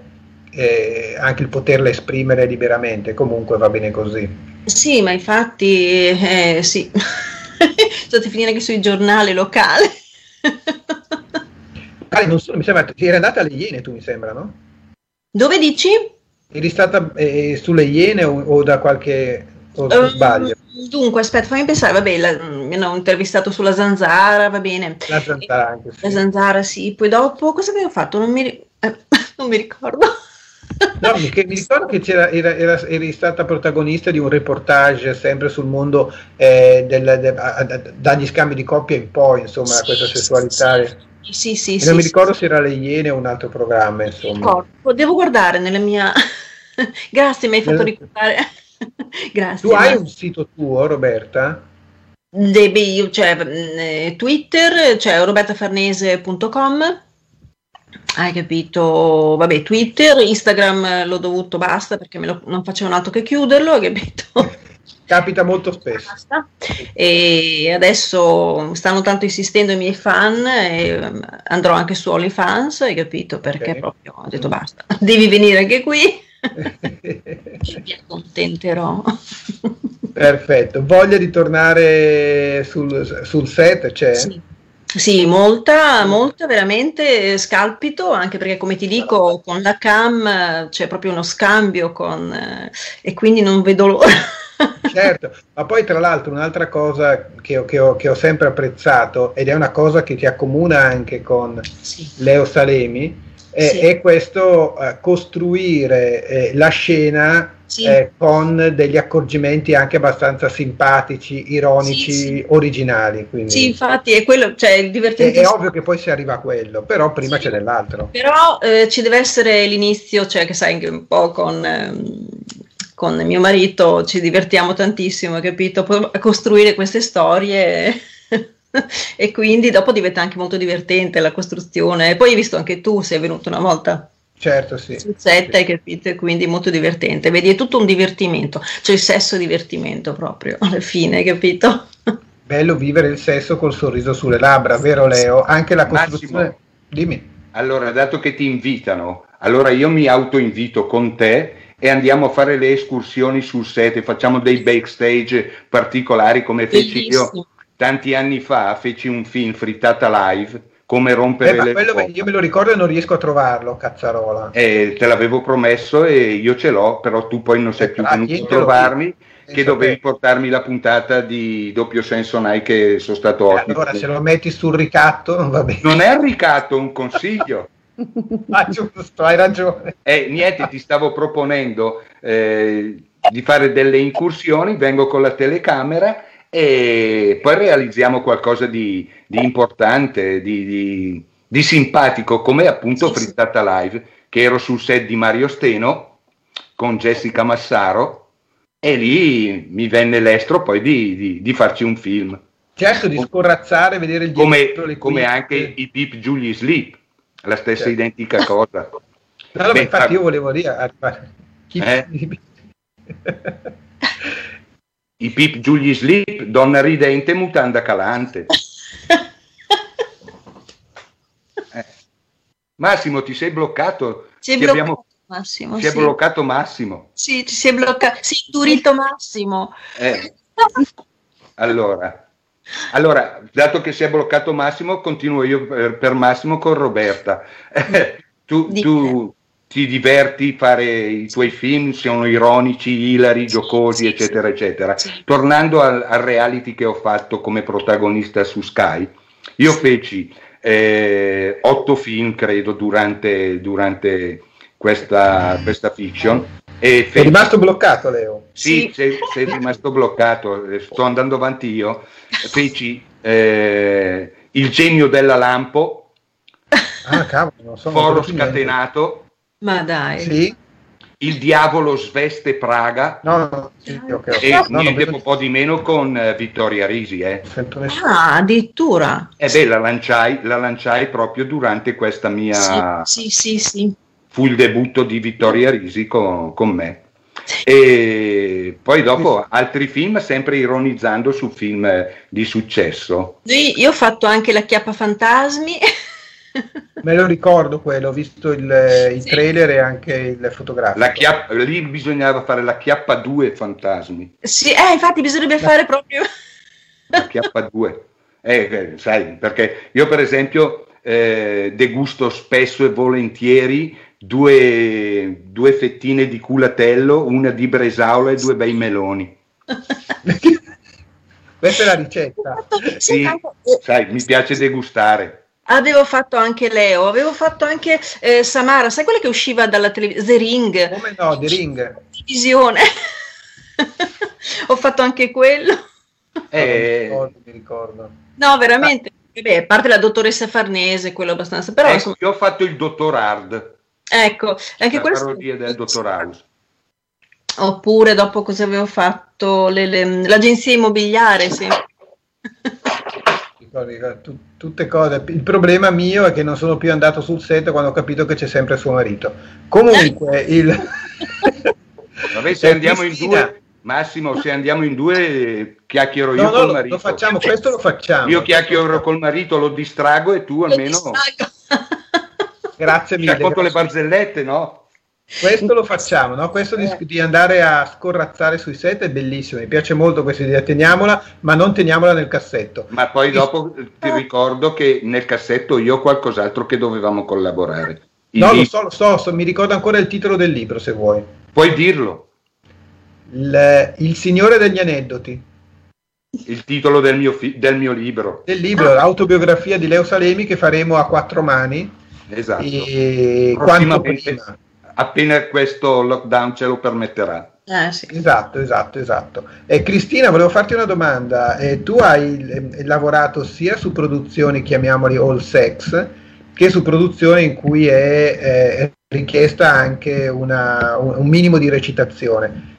eh, anche il poterla esprimere liberamente, comunque va bene così. Sì, ma infatti eh, sì, state finire anche sui giornali locali. ah, non so, mi sembra, eri andata alle Iene tu mi sembra, no? Dove dici? Eri stata eh, sulle Iene o, o da qualche o uh, sbaglio? Dunque, aspetta, fammi pensare, vabbè, la, mi hanno intervistato sulla zanzara, va bene. La zanzara anche, sì. La zanzara, sì. Poi dopo, cosa abbiamo fatto? Non mi, eh, non mi ricordo. No, mi, mi ricordo che era, era, eri stata protagonista di un reportage sempre sul mondo eh, del, de, dagli scambi di coppia in poi, insomma, sì, questa sessualità. Sì, sì, sì. sì non mi ricordo se era Le Iene o un altro programma, insomma. Devo guardare nella mia... Grazie, mi hai fatto ricordare. Grazie. Tu hai un sito tuo, Roberta? Devi, cioè, mm, Twitter, cioè robertafarnese.com. Hai capito? Vabbè, Twitter, Instagram l'ho dovuto, basta perché lo, non facevano altro che chiuderlo, hai capito? Capita molto spesso. Basta. E adesso stanno tanto insistendo i miei fan mm, andrò anche su OnlyFans, hai capito? Perché okay. proprio ho detto basta, devi venire anche qui. Mi accontenterò. Perfetto, voglia di tornare sul, sul set c'è? Sì. Sì, molta, molta veramente scalpito, anche perché come ti dico con la cam c'è proprio uno scambio con, eh, e quindi non vedo l'ora. Certo, ma poi tra l'altro un'altra cosa che ho, che, ho, che ho, sempre apprezzato ed è una cosa che ti accomuna anche con sì. Leo Salemi, eh, sì. è questo eh, costruire eh, la scena sì. Eh, con degli accorgimenti anche abbastanza simpatici, ironici, sì, originali. Quindi. Sì, infatti è quello, cioè il divertimento. È, è ovvio che poi si arriva a quello, però prima c'è dell'altro. Però eh, ci deve essere l'inizio, cioè che sai un po' con... Ehm, con mio marito ci divertiamo tantissimo, capito? Poi a costruire queste storie e quindi dopo diventa anche molto divertente la costruzione. E poi hai visto anche tu, sei venuto una volta. Certo, sì. Sul set, hai capito? Quindi molto divertente. Vedi, è tutto un divertimento, cioè il sesso divertimento proprio, alla fine, hai capito? Bello vivere il sesso col sorriso sulle labbra, vero Leo? Anche la costruzione... Massimo, Dimmi. Allora, dato che ti invitano, allora io mi autoinvito con te e andiamo a fare le escursioni sul set e facciamo dei backstage particolari come feci io tanti anni fa feci un film frittata live come rompere eh, le quello io me lo ricordo e non riesco a trovarlo cazzarola. Eh, te l'avevo promesso e io ce l'ho però tu poi non sei più ah, venuto a trovarmi che dovevi portarmi la puntata di doppio senso Nike che sono stato eh, ospite. allora se lo metti sul ricatto non va bene. Non è un ricatto è un consiglio ah giusto hai ragione. Eh, niente ti stavo proponendo eh, di fare delle incursioni vengo con la telecamera e poi realizziamo qualcosa di, di importante, di, di, di, simpatico, come appunto Frittata Live, che ero sul set di Mario Steno con Jessica Massaro e lì mi venne l'estro poi di, farci un film. Certo, di scorrazzare, vedere il come, come anche i Pip Julie Sleep, la stessa certo. identica cosa. No, Beh, infatti io volevo dire... Chi... Eh? I pip giù gli slip, donna ridente, mutanda calante. Eh. Massimo, ti sei bloccato? Si è Ti bloccato abbiamo- Massimo. Si è sì. bloccato Massimo. Sì, ci si è bloccato. Si è indurito Massimo. Eh, allora, allora, dato che si è bloccato Massimo, continuo io per, per Massimo con Roberta. Eh, tu, tu ti diverti a fare i tuoi film, sono ironici, ilari, giocosi, eccetera, eccetera. Tornando al, al reality che ho fatto come protagonista su Sky, io feci eh, otto film, credo, durante, durante questa, questa fiction. E È rimasto bloccato, Leo. sì, Sì. sei, sei rimasto bloccato, eh, sto andando avanti io. Feci eh, il genio della lampo, Ah, cavolo, non so. non foro scatenato, Ma dai. Sì? il diavolo sveste Praga No, no, sì, ok, ok. e No, niente vedo- po' di meno con eh, Vittoria Risi. Eh. non sento nessuno. Ah, addirittura. E beh, la lanciai, la lanciai proprio durante questa mia... Sì, sì, sì, sì. Fu il debutto di Vittoria Risi con, con me. E poi dopo altri film, sempre ironizzando su film eh, di successo. Noi- io ho fatto anche la chiappa fantasmi. Me lo ricordo quello, ho visto il, il Sì. trailer e anche il fotografico. La chiappa- lì bisognava fare la chiappa 2 fantasmi, sì, eh, infatti bisognerebbe fare proprio... la chiappa 2. Eh, eh, sai, perché io per esempio eh, degusto spesso e volentieri due, due fettine di culatello, una di bresaola e due bei meloni. Questa è la ricetta. Sì, sai, mi piace degustare. Avevo fatto anche Leo, avevo fatto anche eh, Samara, sai quella che usciva dalla televisione? The Ring, Come no, The Ring. televisione. Ho fatto anche quello. mi Eh, ricordo, mi ricordo. No, veramente. Beh, a parte la dottoressa Farnese, quello abbastanza, però ecco, insomma, io ho fatto il dottor Hard, ecco, anche la quello. parodia del dottor House. Oppure dopo cosa avevo fatto? Le- le- l'agenzia immobiliare, sì. Tutte cose. Il problema mio è che non sono più andato sul set quando ho capito che c'è sempre suo marito. Comunque, il... Vabbè, se Eh, andiamo in due, Massimo, se andiamo in due, eh, chiacchiero io No, no, col lo, marito. lo facciamo, questo lo facciamo. Io chiacchiero col marito, lo distrago e tu Lo almeno Grazie ci mille. racconto le grazie. barzellette, no? Questo lo facciamo, no? Questo di, di andare a scorrazzare sui set è bellissimo, mi piace molto questa idea, teniamola, ma non teniamola nel cassetto. Ma poi dopo eh, ti ricordo che nel cassetto io ho qualcos'altro che dovevamo collaborare. Il No, lo so, lo so, so, mi ricordo ancora il titolo del libro se vuoi. Puoi dirlo, Il, il Signore degli Aneddoti, il titolo del mio, fi- del mio libro. del libro, l'autobiografia di Leo Salemi che faremo a quattro mani Esatto. e quanto prima. appena questo lockdown ce lo permetterà. Eh, sì. Esatto, esatto, esatto. E Cristina, volevo farti una domanda. Eh, tu hai eh, lavorato sia su produzioni, chiamiamoli all sex, che su produzioni in cui è, eh, richiesta anche una- un, un minimo di recitazione.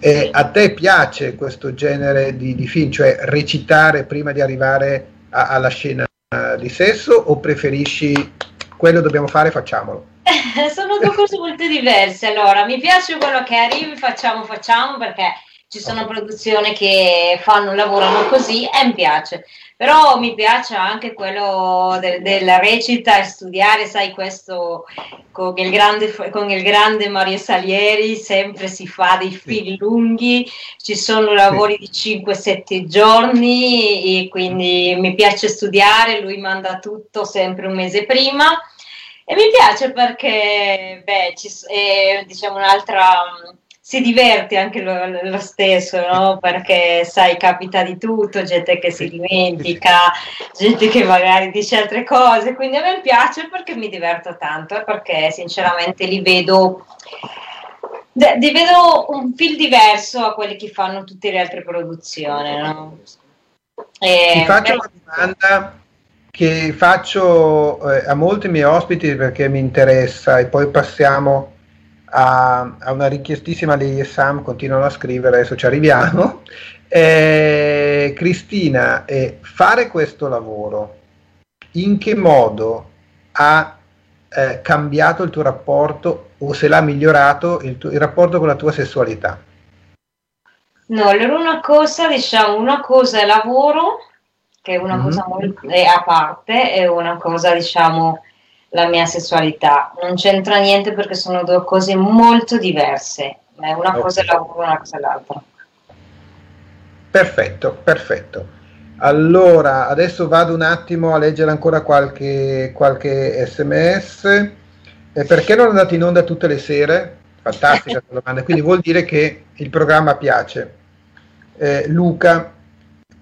E a te piace questo genere di, di film, cioè recitare prima di arrivare a- alla scena eh, di sesso o preferisci quello dobbiamo fare, facciamolo? sono due cose molto diverse. Allora, mi piace quello che arrivi, facciamo, facciamo, perché ci sono produzioni che fanno, lavorano così e mi piace. Però mi piace anche quello del- della recita e studiare, sai, questo con il, grande, con il grande Mario Salieri, sempre si fa dei film lunghi, ci sono lavori di 5-7 giorni e quindi mi piace studiare, lui manda tutto sempre un mese prima. E mi piace perché, beh, ci, è, diciamo un'altra, si diverte anche lo, lo stesso, no? Perché, sai, capita di tutto, gente che si dimentica, gente che magari dice altre cose, quindi a me piace perché mi diverto tanto e perché sinceramente li vedo, li vedo un film diverso a quelli che fanno tutte le altre produzioni, no? E- Ti faccio beh, una domanda che faccio eh, a molti miei ospiti perché mi interessa e poi passiamo a, a una richiestissima e Sam continuano a scrivere, adesso ci arriviamo. Eh, Cristina, eh, fare questo lavoro, in che modo ha eh, cambiato il tuo rapporto o se l'ha migliorato il, tuo- il rapporto con la tua sessualità? No, allora una cosa, diciamo, una cosa è lavoro, che è una Mhm. cosa molto è a parte, e una cosa, diciamo, la mia sessualità. Non c'entra niente perché sono due cose molto diverse. Ma è una Ok. cosa è lavoro, una cosa è l'altra. Perfetto, perfetto. Allora, adesso vado un attimo a leggere ancora qualche, qualche sms. E perché non andate in onda tutte le sere? Fantastica domanda. Quindi vuol dire che il programma piace. Eh, Luca,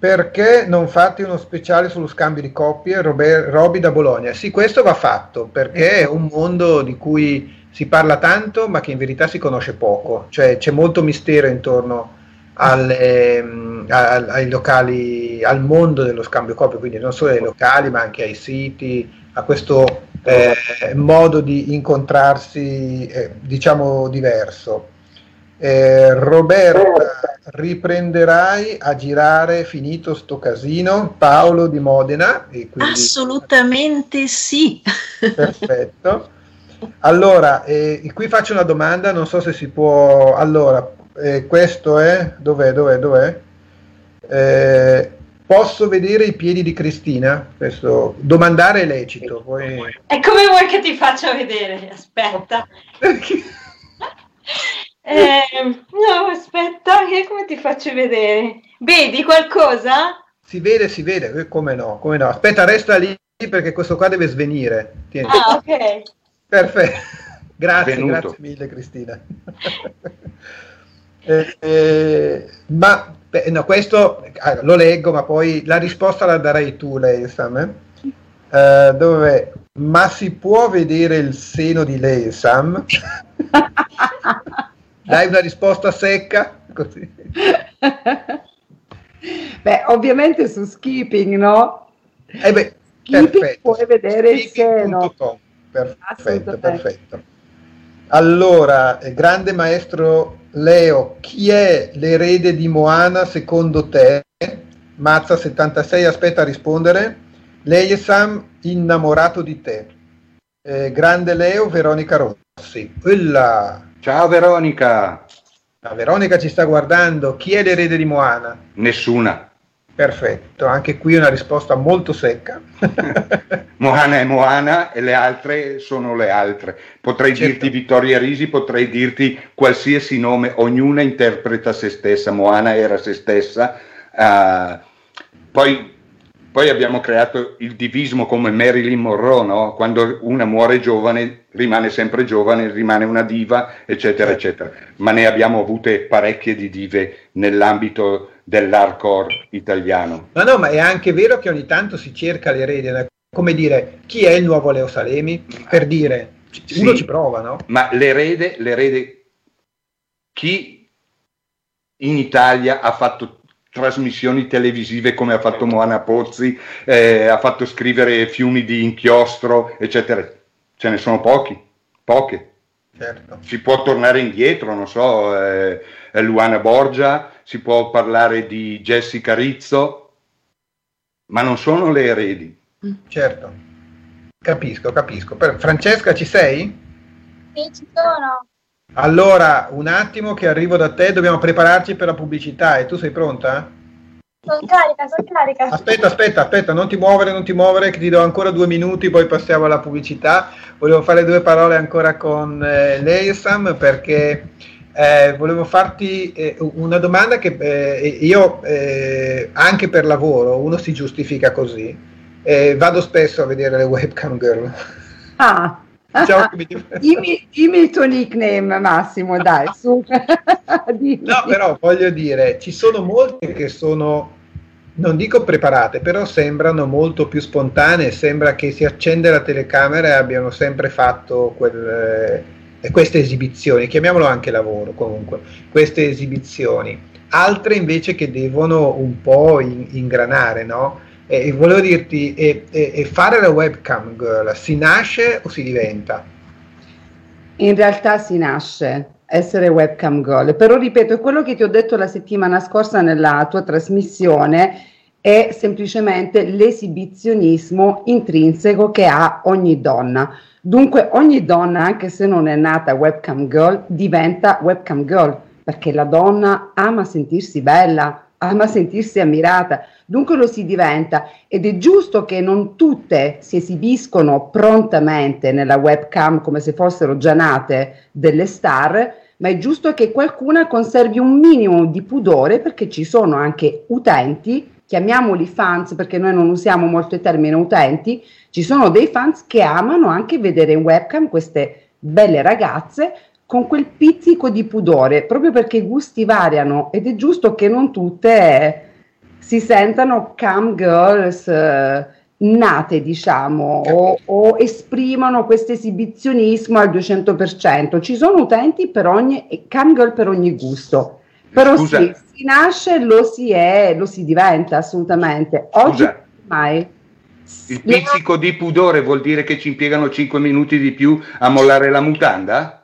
perché non fate uno speciale sullo scambio di coppie? Roby da Bologna. Sì, questo va fatto perché è un mondo di cui si parla tanto, ma che in verità si conosce poco. Cioè c'è molto mistero intorno alle, mm, a- ai locali, al mondo dello scambio coppie, quindi non solo ai locali, ma anche ai siti, a questo eh, modo di incontrarsi, eh, diciamo, diverso. Eh, Roberta, riprenderai a girare finito sto casino? Paolo di Modena, e quindi Assolutamente sì. perfetto. Allora, eh, qui faccio una domanda, non so se si può. Allora, eh, questo è. Dov'è? Dov'è? Dov'è? Eh, posso vedere i piedi di Cristina? Questo domandare è lecito. Poi... E come vuoi che ti faccia vedere? Aspetta. Eh, no, aspetta, che come ti faccio vedere? Vedi qualcosa? Si vede, si vede, eh, come no, come no. Aspetta, resta lì perché questo qua deve svenire. Tieni. Ah, ok. Perfetto, grazie, Venuto. grazie mille Cristina. Eh, eh, ma beh, no, questo ah, lo leggo, ma poi la risposta la darai tu, lei, Sam. eh? Eh, dove ma si può vedere il seno di lei, Sam? Dai una risposta secca, così. Beh, ovviamente su Skipping, no? Eh beh, Skipping perfetto. puoi vedere il seno. Perfetto, perfetto. Allora, eh, grande maestro Leo, chi è l'erede di Moana secondo te? Mazza 76, aspetta a rispondere. Lei è Sam innamorato di te. Eh, grande Leo, Veronica Rossi. Quella, Ciao Veronica. la Veronica ci sta guardando. Chi è l'erede di Moana? Nessuna. Perfetto, anche qui una risposta molto secca. Moana è Moana e le altre sono le altre. Potrei Certo. dirti Vittoria Risi, potrei dirti qualsiasi nome, ognuna interpreta se stessa. Moana era se stessa. eh, poi, poi abbiamo creato il divismo come Marilyn Monroe, no? quando una muore giovane rimane sempre giovane, rimane una diva, eccetera, eccetera. Ma ne abbiamo avute parecchie di dive nell'ambito dell'hardcore italiano. No, no, ma è anche vero che ogni tanto si cerca l'erede, come dire, chi è il nuovo Leo Salemi? Per dire, uno Sì. ci prova, no? Ma l'erede, l'erede, chi in Italia ha fatto trasmissioni televisive come ha fatto Moana Pozzi, eh, ha fatto scrivere fiumi di inchiostro, eccetera? Ce ne sono pochi, poche. Certo. Si può tornare indietro, non so, eh, Luana Borgia, si può parlare di Jessica Rizzo, ma non sono le eredi. Certo, capisco, capisco. Per- Francesca, ci sei? Sì, ci sono. Allora, un attimo che arrivo da te, dobbiamo prepararci per la pubblicità e tu sei pronta? Sono carica, sono carica. Aspetta, aspetta, aspetta, non ti muovere, non ti muovere, che ti do ancora due minuti, poi passiamo alla pubblicità. Volevo fare due parole ancora con eh, lei, Sam, perché eh, volevo farti eh, una domanda che eh, io, eh, anche per lavoro, uno si giustifica così. Eh, vado spesso a vedere le webcam girl. Ah, Diciamo che mi- dimmi, dimmi il tuo nickname, Massimo, dai, su. No, però voglio dire, ci sono molte che sono, non dico preparate, però sembrano molto più spontanee, sembra che si accende la telecamera e abbiano sempre fatto quel, eh, queste esibizioni, chiamiamolo anche lavoro comunque, queste esibizioni. Altre invece che devono un po' in- ingranare, no? E volevo dirti, e, e- e fare la webcam girl si nasce o si diventa? In realtà si nasce essere webcam girl, però ripeto, quello che ti ho detto la settimana scorsa nella tua trasmissione è semplicemente l'esibizionismo intrinseco che ha ogni donna. Dunque ogni donna, anche se non è nata webcam girl, diventa webcam girl perché la donna ama sentirsi bella, ama sentirsi ammirata, dunque lo si diventa. Ed è giusto che non tutte si esibiscono prontamente nella webcam come se fossero già nate delle star, ma è giusto che qualcuna conservi un minimo di pudore perché ci sono anche utenti, chiamiamoli fans perché noi non usiamo molto il termine utenti, ci sono dei fans che amano anche vedere in webcam queste belle ragazze con quel pizzico di pudore, proprio perché i gusti variano ed è giusto che non tutte si sentano cam girls eh, nate, diciamo, o, o esprimono questo esibizionismo al 200%. Ci sono utenti per ogni, cam girl per ogni gusto. Però Scusa. sì, si nasce, lo si è, lo si diventa assolutamente. Oggi Scusa. mai. Il pizzico di pudore vuol dire che ci impiegano 5 minuti di più a mollare la mutanda?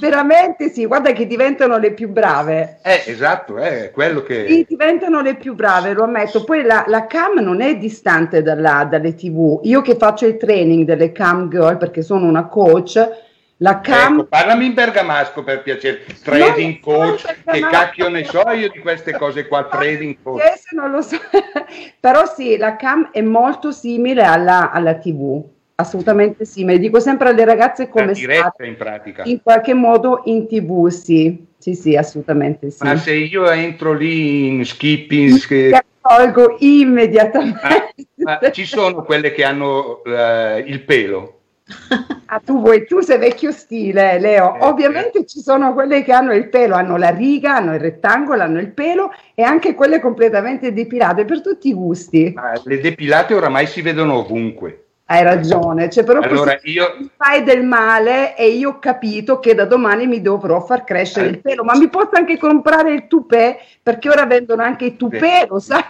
Veramente sì, guarda che diventano le più brave. Eh, esatto, è quello che... Sì, diventano le più brave, lo ammetto. Poi la, la cam non è distante dalla, dalle tv. Io che faccio il training delle cam girl perché sono una coach, la cam... Ecco, parlami in bergamasco per piacere, trading coach, che cacchio ne so io di queste cose qua, trading coach. non lo so. Però sì, la cam è molto simile alla, alla tv assolutamente sì, me dico sempre alle ragazze come diretta in pratica. In qualche modo in tv, sì. Sì, sì, assolutamente sì. Ma se io entro lì in skipping... Che... Tolgo immediatamente. Ma, ma ci sono quelle che hanno uh, il pelo. Ah, tu vuoi, tu sei vecchio stile, Leo. Eh, Ovviamente eh. ci sono quelle che hanno il pelo, hanno la riga, hanno il rettangolo, hanno il pelo e anche quelle completamente depilate per tutti i gusti. Ma le depilate oramai si vedono ovunque. Hai ragione, cioè, però allora, io... mi fai del male e io ho capito che da domani mi dovrò far crescere eh. il pelo, ma mi posso anche comprare il tupè perché ora vendono anche i tupè, lo sai?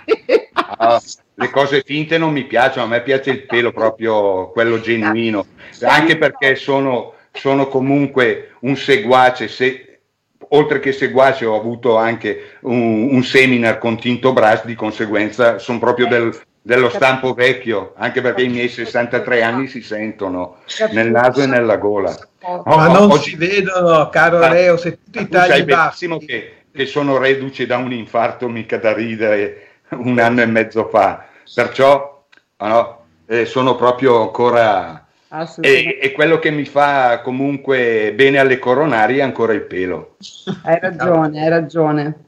Ah, le cose finte non mi piacciono, a me piace il pelo proprio quello genuino, anche perché sono, sono comunque un seguace, se, oltre che seguace ho avuto anche un, un, seminar con Tinto Brass, di conseguenza sono proprio del, dello stampo vecchio, anche perché i miei 63 anni si sentono nel naso e nella gola. Oh, ma non oggi... si vedono, caro ma, Leo, se tu ti tagli sai benissimo che, che, sono reduce da un infarto mica da ridere un anno e mezzo fa, perciò no, eh, sono proprio ancora... E, e, quello che mi fa comunque bene alle coronarie è ancora il pelo. Hai ragione, hai ragione.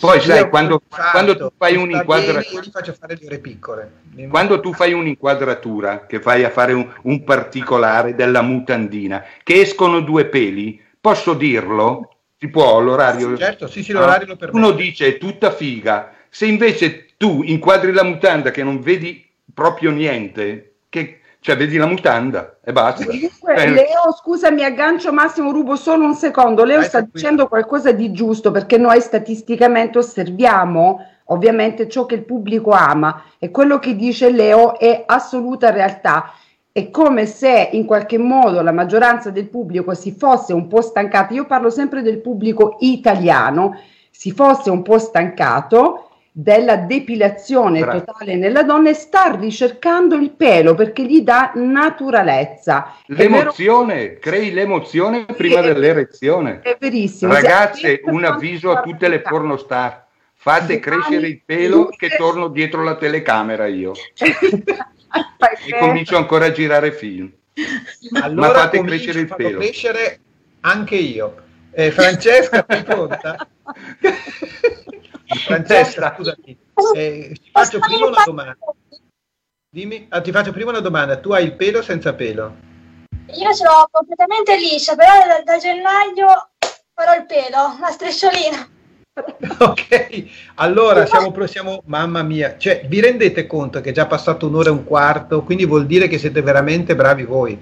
Poi sai, quando, quando, tu fai un'inquadratura... Io ti faccio fare le ore piccole. Quando tu fai un'inquadratura, che fai a fare un, un, particolare della mutandina, che escono due peli, posso dirlo? Si può l'orario? Certo, sì, sì, l'orario lo permette. Uno dice è tutta figa. Se invece tu inquadri la mutanda che non vedi proprio niente, che cioè vedi la mutanda e basta. Comunque, eh. Leo, scusa, mi aggancio Massimo, rubo solo un secondo. Leo Vai sta dicendo qualcosa di giusto perché noi statisticamente osserviamo ovviamente ciò che il pubblico ama e quello che dice Leo è assoluta realtà. È come se in qualche modo la maggioranza del pubblico si fosse un po' stancata. Io parlo sempre del pubblico italiano, si fosse un po' stancato della depilazione Bravo. totale nella donna e sta ricercando il pelo perché gli dà naturalezza. L'emozione, vero... crei l'emozione prima è, dell'erezione. È verissimo. Ragazze, un avviso a tutte le pornostar. Fate crescere il pelo che torno dietro la telecamera io. e comincio ancora a girare film. Allora Ma fate crescere il pelo. crescere anche io. Eh, Francesca, sei pronta? Francesca, scusami, eh, ti faccio prima una domanda. Dimmi, ah, ti faccio prima una domanda. Tu hai il pelo senza pelo? Io ce l'ho completamente liscia, però da, da gennaio farò il pelo, la strisciolina. ok, allora siamo, siamo, mamma mia, cioè vi rendete conto che è già passato un'ora e un quarto, quindi vuol dire che siete veramente bravi voi.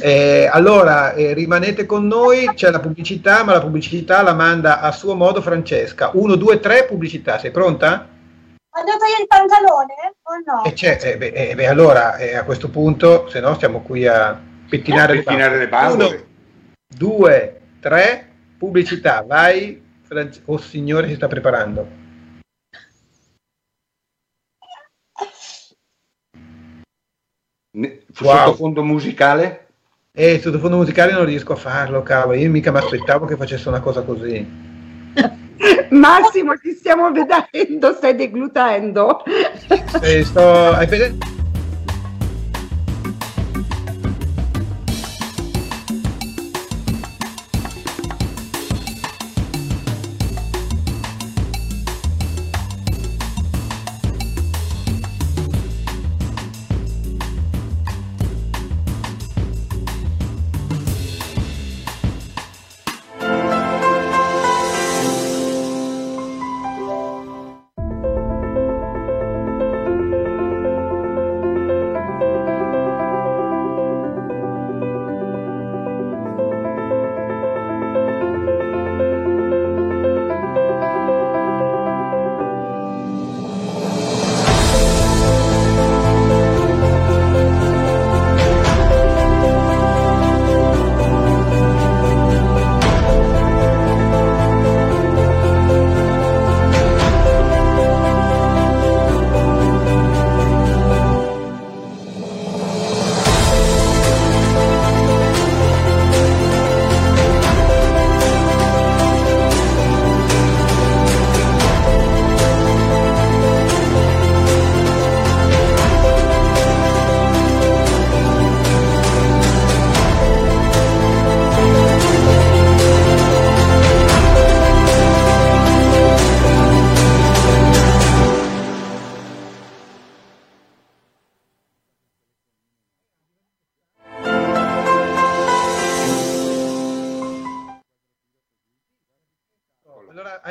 Eh, allora eh, rimanete con noi, c'è la pubblicità, ma la pubblicità la manda a suo modo Francesca. 1, 2, 3 pubblicità, sei pronta? Andate togliere il pantalone o no? Eh, c'è, eh, beh, eh, beh, allora eh, a questo punto, se no stiamo qui a pettinare, pettinare le bambole. 1, 2, 3, pubblicità, vai. France- oh signore, si sta preparando. Wow. Sottofondo musicale? E sottofondo musicale non riesco a farlo, cavolo. Io mica mi aspettavo che facesse una cosa così. Massimo, ti stiamo vedendo, stai deglutendo. E sto... Hai presente?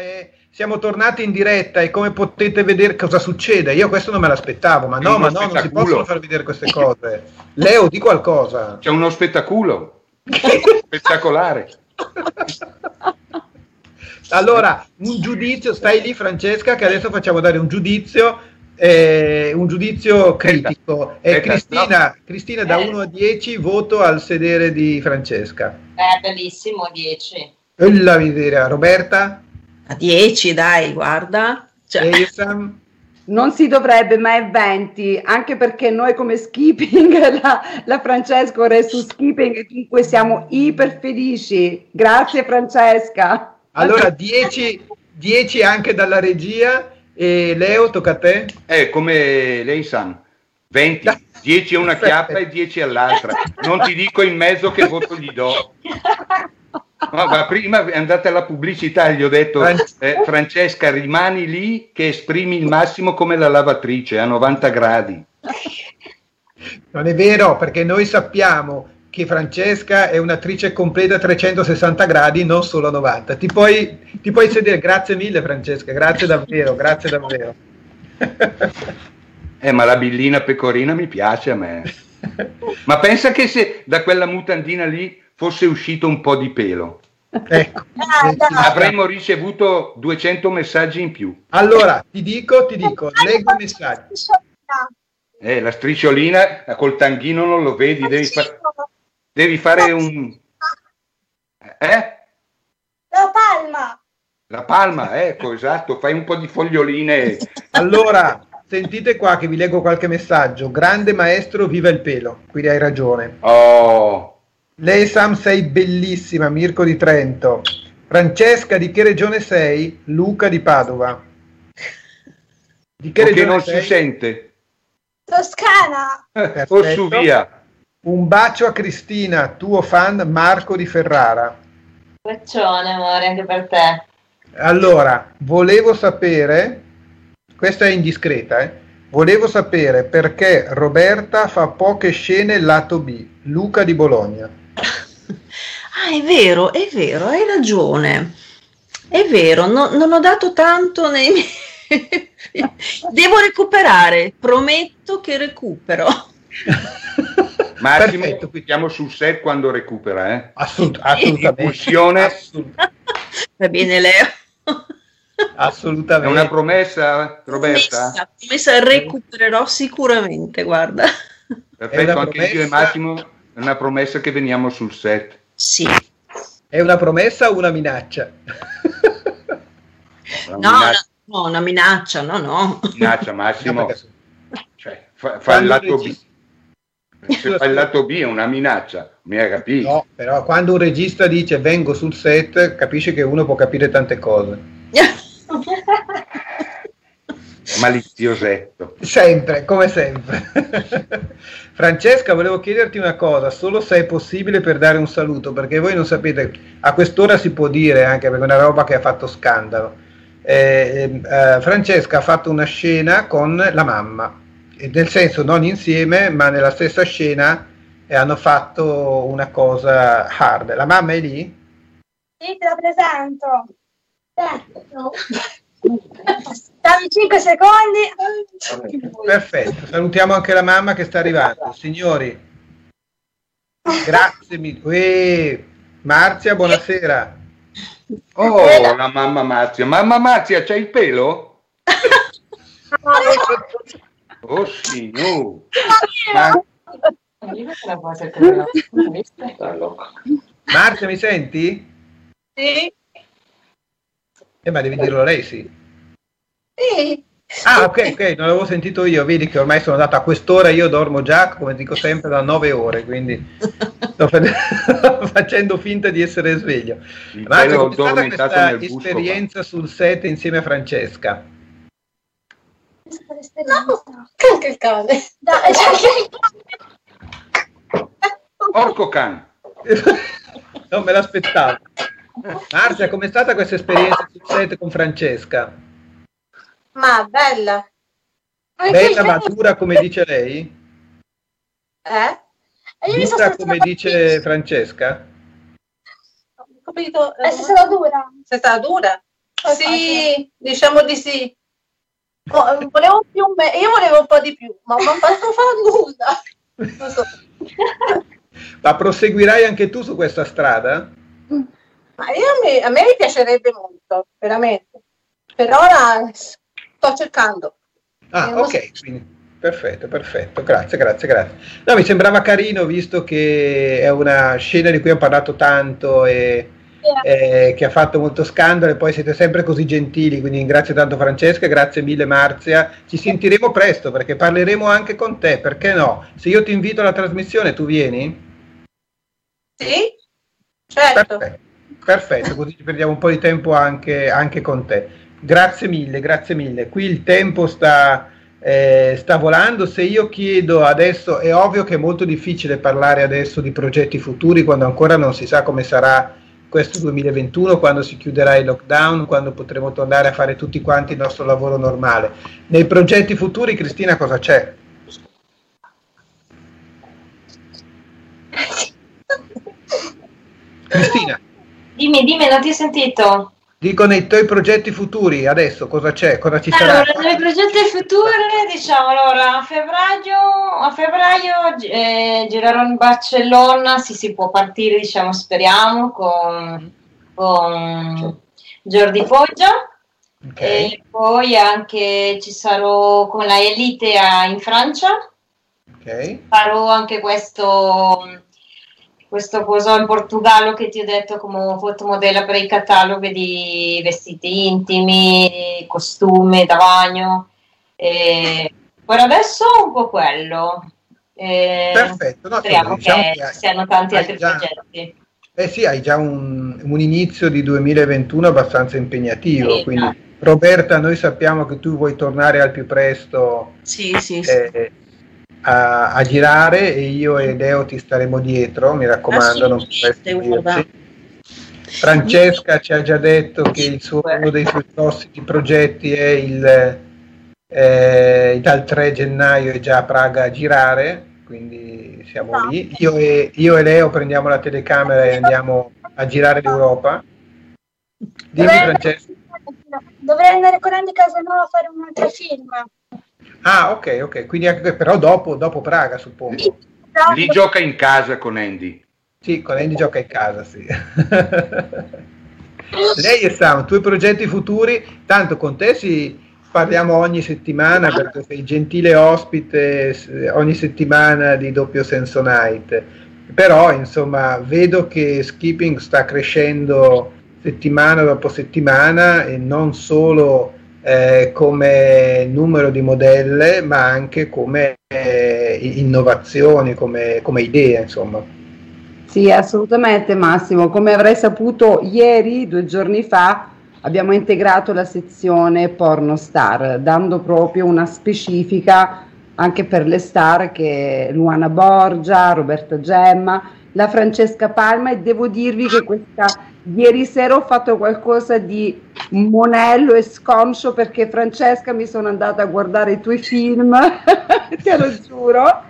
Eh, siamo tornati in diretta e come potete vedere cosa succede? Io questo non me l'aspettavo, ma no, ma no, non si possono far vedere queste cose. Leo, di qualcosa. C'è uno spettaculo spettacolare. Allora, un giudizio, stai lì Francesca, che adesso facciamo dare un giudizio, eh, un giudizio critico. E Aspetta, Cristina, Cristina da Eh. 1 a 10 voto al sedere di Francesca. È bellissimo, 10. E la miseria. Roberta? A 10, dai, guarda. Cioè? Non si dovrebbe, ma è 20, anche perché noi come skipping, la, la Francesco ora è su skipping e dunque siamo iper felici. Grazie Francesca. Allora 10, 10 anche dalla regia e Leo tocca a te. È come lei sa, 20, 10 a una chiappa e 10 all'altra. Non ti dico in mezzo che voto gli do. No, ma prima è andata alla pubblicità e gli ho detto eh, Francesca rimani lì che esprimi il massimo come la lavatrice a 90 gradi. Non è vero, perché noi sappiamo che Francesca è un'attrice completa a 360 gradi, non solo a 90. Ti puoi, ti puoi sedere, grazie mille Francesca, grazie davvero, grazie davvero. Eh, ma la billina pecorina mi piace a me. Ma pensa che se da quella mutandina lì fosse uscito un po' di pelo, ecco. Avremmo ricevuto 200 messaggi in più. Allora, ti dico, ti dico, leggo i messaggi. Eh, la strisciolina col tanghino non lo vedi, devi, fa- devi fare un... Eh? La palma. La palma, ecco, esatto, fai un po' di foglioline. Allora, sentite qua che vi leggo qualche messaggio. Grande maestro, viva il pelo. Quindi hai ragione. Oh, Lei Sam sei bellissima, Mirko di Trento. Francesca, di che regione sei? Luca di Padova. Di che perché regione non sei? si sente. Toscana. Eh, O su via. Un bacio a Cristina, tuo fan Marco di Ferrara. Bacione, amore, anche per te. Allora, volevo sapere, questa è indiscreta, eh? volevo sapere perché Roberta fa poche scene lato B, Luca di Bologna. Ah, è vero, è vero, hai ragione. È vero, no- non ho dato tanto nei miei... Devo recuperare, prometto che recupero. Massimo, Perfetto, qui- siamo sul set quando recupera, eh. Assolut- assolutamente. Assolut- Va bene, Leo. È assolutamente. una promessa, Roberta? Promessa, promessa, recupererò sicuramente, guarda. È Perfetto, anche io e. Massimo è una promessa che veniamo sul set. Sì. È una promessa o una minaccia? Una No, minaccia, no, no, una minaccia, no, no. minaccia, Massimo. No, Cioè, fa, fa il lato B. Se fa il lato B è una minaccia. mi ha capito. No, però quando un regista dice vengo sul set, capisce che uno può capire tante cose. Maliziosetto. Sempre, come sempre. Francesca, volevo chiederti una cosa, solo se è possibile per dare un saluto, perché voi non sapete, a quest'ora si può dire anche perché è una roba che ha fatto scandalo. Eh, eh, Francesca ha fatto una scena con la mamma, nel senso non insieme, ma nella stessa scena e hanno fatto una cosa hard. La mamma è lì? Sì, te la presento. Eh, no. Dammi 5 secondi. Perfetto, salutiamo anche la mamma che sta arrivando. Signori, grazie mille. Marzia, buonasera. Oh, la mamma Marzia. Mamma Marzia, c'hai il pelo? oh sì, no. Ma... Marzia, mi senti? Sì. Eh, ma devi dirlo lei, sì. Sì. Ah, ok, ok, non l'avevo sentito io. Vedi che ormai sono andato a quest'ora, io dormo già, come dico sempre, da nove ore, quindi sto facendo finta di essere sveglio. Ma come è stata questa esperienza sul set insieme a Francesca? No, anche il cane. Dai, Porco can. non me l'aspettavo. Marzia, com'è stata questa esperienza sul set con Francesca? Ma bella. Bella, matura, come dice lei? Eh? Dura come dice Francesca? Ho capito. Eh, se sarà dura. Se sarà dura? Sì, diciamo di sì. Oh, volevo più me- io volevo un po' di più, ma non posso fare nulla. Non so. Ma proseguirai anche tu su questa strada? Ma io mi, a me mi piacerebbe molto, veramente. Per ora sto cercando. Ah, ok, quindi perfetto, perfetto, grazie, grazie, grazie. No, mi sembrava carino visto che è una scena di cui ho parlato tanto e eh, che ha fatto molto scandalo e poi siete sempre così gentili, quindi grazie tanto Francesca, grazie mille Marzia, ci sentiremo presto perché parleremo anche con te, perché no? Se io ti invito alla trasmissione tu vieni? Sì, certo. Perfetto, perfetto così ci perdiamo un po' di tempo anche, anche con te. Grazie mille, grazie mille. Qui il tempo sta, eh, sta volando. Se io chiedo adesso, è ovvio che è molto difficile parlare adesso di progetti futuri quando ancora non si sa come sarà questo 2021, quando si chiuderà il lockdown, quando potremo tornare a fare tutti quanti il nostro lavoro normale. Nei progetti futuri, Cristina, cosa c'è? Cristina. Dimmi, dimmi, non ti ho sentito. Dico nei tuoi progetti futuri, adesso cosa c'è? Cosa ci sarà? Allora, nei progetti futuri, diciamo, allora, a febbraio, a febbraio eh, girerò in Barcellona, sì, si può partire, diciamo, speriamo, con, con Jordi Foggia. Okay. E poi anche ci sarò con la Elite in Francia. Okay. Farò anche questo questo coso in Portogallo che ti ho detto come fotomodella per i cataloghi di vestiti intimi, costume da bagno. E per adesso un po' quello. E Perfetto, no, speriamo diciamo che, che siano tanti altri già- progetti. Eh sì, hai già un, un inizio di 2021 abbastanza impegnativo, Sì, quindi no. Roberta, noi sappiamo che tu vuoi tornare al più presto Sì, sì, sì. A, a girare e io e Leo ti staremo dietro, mi raccomando, non Assolutamente, potresti. Francesca ci ha già detto che il suo- uno dei suoi prossimi progetti è il eh, dal 3 gennaio è già a Praga a girare, quindi siamo lì. Io e, io e Leo prendiamo la telecamera e andiamo a girare l'Europa. Dimmi Francesca. Dovrei andare con Andy Casanova a fare un altro film. Ah, ok, ok, quindi anche, però dopo, dopo Praga suppongo. Lì gioca in casa con Andy. Sì, con Andy gioca in casa, sì. Lei e Sam, tuoi progetti futuri, tanto con te si parliamo ogni settimana perché sei gentile ospite ogni settimana di Doppio Senso Night. Però, insomma, vedo che Skipping sta crescendo settimana dopo settimana e non solo eh, come numero di modelle, ma anche come eh, innovazioni, come, come idee, insomma. Sì, assolutamente Massimo. Come avrai saputo ieri, due giorni fa, abbiamo integrato la sezione porno star, dando proprio una specifica anche per le star che Luana Borgia, Roberta Gemma, la Francesca Palma e devo dirvi che questa ieri sera ho fatto qualcosa di monello e sconscio perché Francesca mi sono andata a guardare i tuoi film, te lo giuro,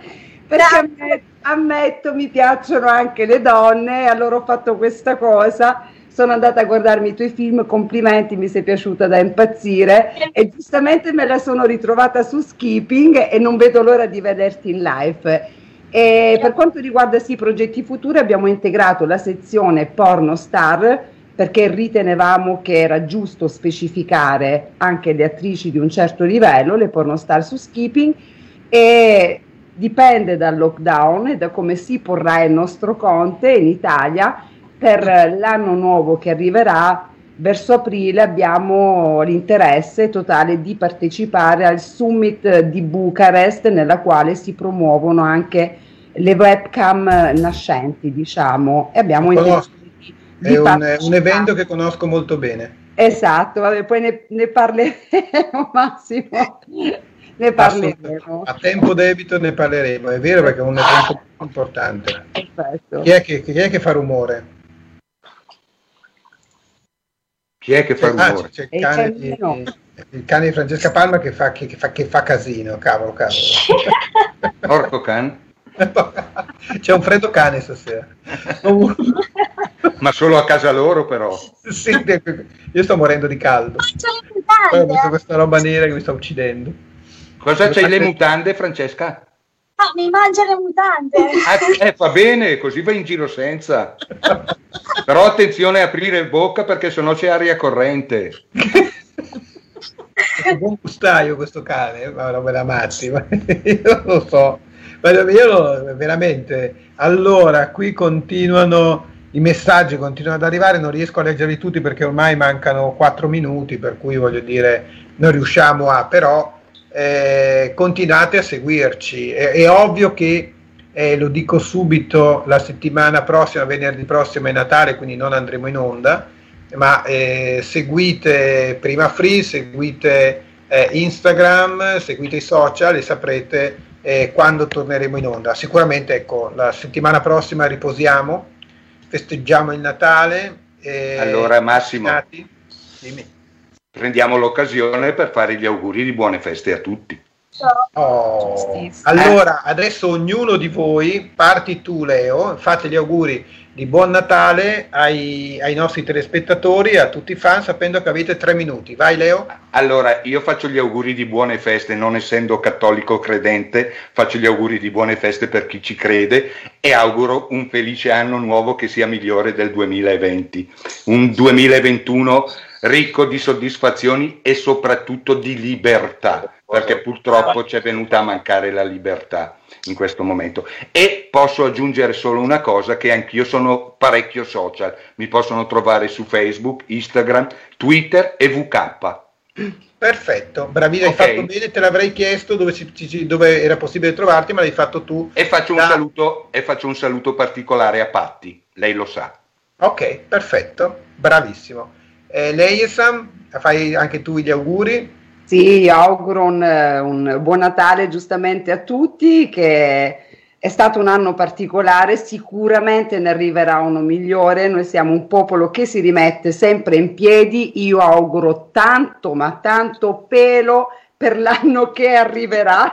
perché ammetto, ammetto mi piacciono anche le donne e allora ho fatto questa cosa sono andata a guardarmi i tuoi film, complimenti, mi sei piaciuta da impazzire e giustamente me la sono ritrovata su Skipping e non vedo l'ora di vederti in live. E per quanto riguarda sì, i progetti futuri abbiamo integrato la sezione porno star perché ritenevamo che era giusto specificare anche le attrici di un certo livello, le porno star su Skipping e dipende dal lockdown e da come si porrà il nostro conte in Italia per l'anno nuovo che arriverà, verso aprile abbiamo l'interesse totale di partecipare al summit di Bucarest nella quale si promuovono anche le webcam nascenti, diciamo, e abbiamo intenzione di, di È un, un, evento che conosco molto bene. Esatto, vabbè, poi ne, ne parleremo Massimo. Ne parleremo. A tempo debito ne parleremo, è vero perché è un evento importante. Perfetto. Chi è che, chi è che fa rumore? Chi è che fa ah, rumore? C'è, c'è il, cane di, il, cane di, Francesca Palma che fa, che, che fa, che fa casino, cavolo, cavolo. Porco can? C'è un freddo cane stasera. Ma solo a casa loro però. Sì, io sto morendo di caldo. Poi ho visto questa roba nera che mi sta uccidendo. Cosa c'hai le mutande, Francesca? Ah, mi mangia le mutande. Ah, eh, va bene, così vai in giro senza. Però attenzione a aprire bocca perché sennò c'è aria corrente. È un buon gustaio questo cane, ma non me la matti, ma io non lo so. Ma io lo, veramente, allora qui continuano i messaggi continuano ad arrivare, non riesco a leggerli tutti perché ormai mancano 4 minuti, per cui voglio dire, non riusciamo a, però eh, continuate a seguirci. È, è ovvio che, eh, lo dico subito, la settimana prossima, venerdì prossimo è Natale, quindi non andremo in onda, ma eh, seguite Prima Free, seguite eh, Instagram, seguite i social e saprete eh, quando torneremo in onda. Sicuramente, ecco, la settimana prossima riposiamo, festeggiamo il Natale. Eh, allora Massimo, dimmi prendiamo l'occasione per fare gli auguri di buone feste a tutti. Oh. Allora, adesso ognuno di voi, parti tu Leo, fate gli auguri di buon Natale ai, ai, nostri telespettatori e a tutti i fan sapendo che avete tre minuti. Vai Leo. Allora, io faccio gli auguri di buone feste, non essendo cattolico credente, faccio gli auguri di buone feste per chi ci crede e auguro un felice anno nuovo che sia migliore del 2020. Un 2021 ricco di soddisfazioni e soprattutto di libertà, perché purtroppo ci è venuta a mancare la libertà in questo momento. E posso aggiungere solo una cosa, che anch'io sono parecchio social, mi possono trovare su Facebook, Instagram, Twitter e VK. Perfetto, bravina, okay. hai fatto bene, te l'avrei chiesto dove, ci, dove, era possibile trovarti, ma l'hai fatto tu. E faccio, da... un saluto, e faccio un saluto particolare a Patti, lei lo sa. Ok, perfetto, bravissimo. Eh, lei Sam, fai anche tu gli auguri? Sì, auguro un, un, buon Natale giustamente a tutti, che è stato un anno particolare, sicuramente ne arriverà uno migliore, noi siamo un popolo che si rimette sempre in piedi, io auguro tanto, ma tanto pelo per l'anno che arriverà,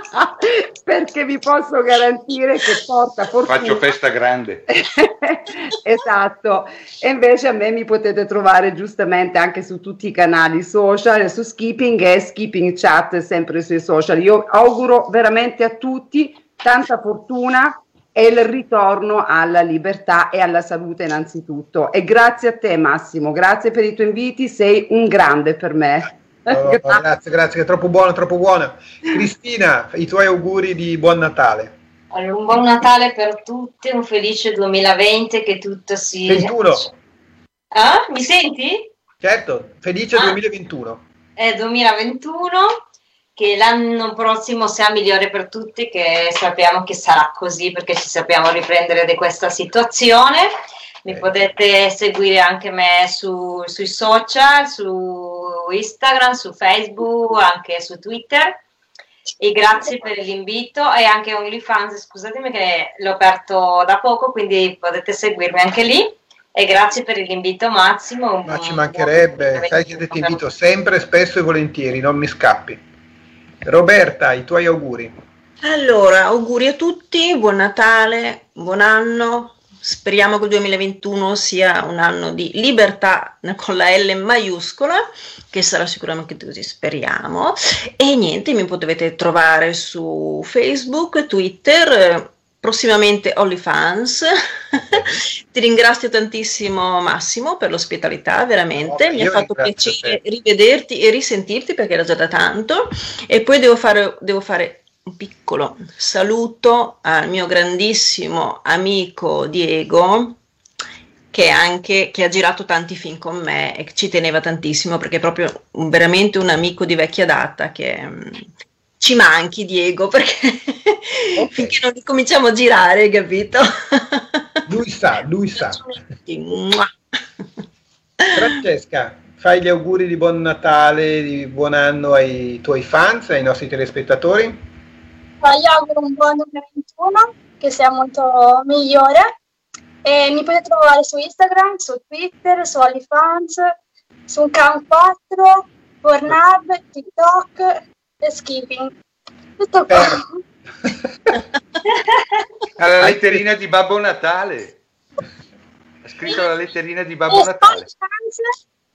perché vi posso garantire che porta fortuna. Faccio festa grande. esatto, e invece a me mi potete trovare giustamente anche su tutti i canali social, su Skipping e Skipping Chat sempre sui social. Io auguro veramente a tutti tanta fortuna e il ritorno alla libertà e alla salute innanzitutto. E grazie a te Massimo, grazie per i tuoi inviti, sei un grande per me. Oh, grazie, grazie, è troppo buono, troppo buono. Cristina, i tuoi auguri di buon Natale. Allora, un buon Natale per tutti, un felice 2020, che tutto si... 21. Ah, mi senti? Certo, felice ah. 2021. È 2021, che l'anno prossimo sia migliore per tutti, che sappiamo che sarà così perché ci sappiamo riprendere di questa situazione. Mi potete seguire anche me su, sui social, su Instagram, su Facebook, anche su Twitter. E grazie per l'invito e anche OnlyFans, scusatemi che l'ho aperto da poco, quindi potete seguirmi anche lì. E grazie per l'invito Massimo. Ma ci mancherebbe, sai che ti invito sempre, spesso e volentieri, non mi scappi. Roberta, i tuoi auguri. Allora, auguri a tutti, buon Natale, buon anno. Speriamo che il 2021 sia un anno di libertà con la L maiuscola, che sarà sicuramente così, speriamo. E niente, mi potete trovare su Facebook, Twitter, prossimamente OnlyFans. Ti ringrazio tantissimo Massimo per l'ospitalità, veramente. Oh, Mi ha fatto piacere rivederti e risentirti perché era già da tanto. E poi devo fare, devo fare un piccolo saluto al mio grandissimo amico Diego. Che, anche, che ha girato tanti film con me e ci teneva tantissimo perché è proprio un, veramente un amico di vecchia data che, ci manchi Diego perché okay. finché non cominciamo a girare, capito? Lui sa, lui sa. Francesca, fai gli auguri di buon Natale, di buon anno ai tuoi fans, ai nostri telespettatori. Gli auguro un buon 2021, che sia molto migliore. E mi potete trovare su Instagram, su Twitter, su OnlyFans, su Cam4, Pornhub, TikTok e Skipping. Tutto qua. Alla letterina di Babbo Natale. Ha scritto la letterina di Babbo Natale.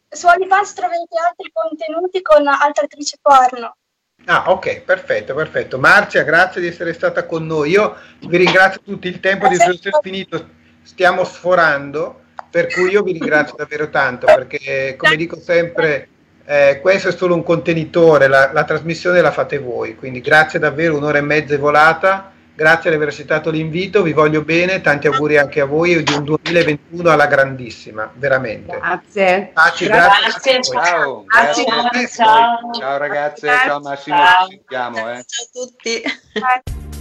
Su OnlyFans troverete altri contenuti con altre attrici porno. Ah, ok, perfetto, perfetto. Marcia, grazie di essere stata con noi. Io vi ringrazio tutti il tempo di essere finito. Stiamo sforando, per cui io vi ringrazio davvero tanto, perché come dico sempre, eh, questo è solo un contenitore, la, la, trasmissione la fate voi, quindi grazie davvero, un'ora e mezza è volata, grazie di aver accettato l'invito, vi voglio bene, tanti auguri anche a voi di un 2021 alla grandissima, veramente. Grazie. Paci, grazie. grazie. Ciao. Grazie. Ciao. Ciao. ciao ragazze, ciao Massimo, ci sentiamo. Eh. Ciao a tutti.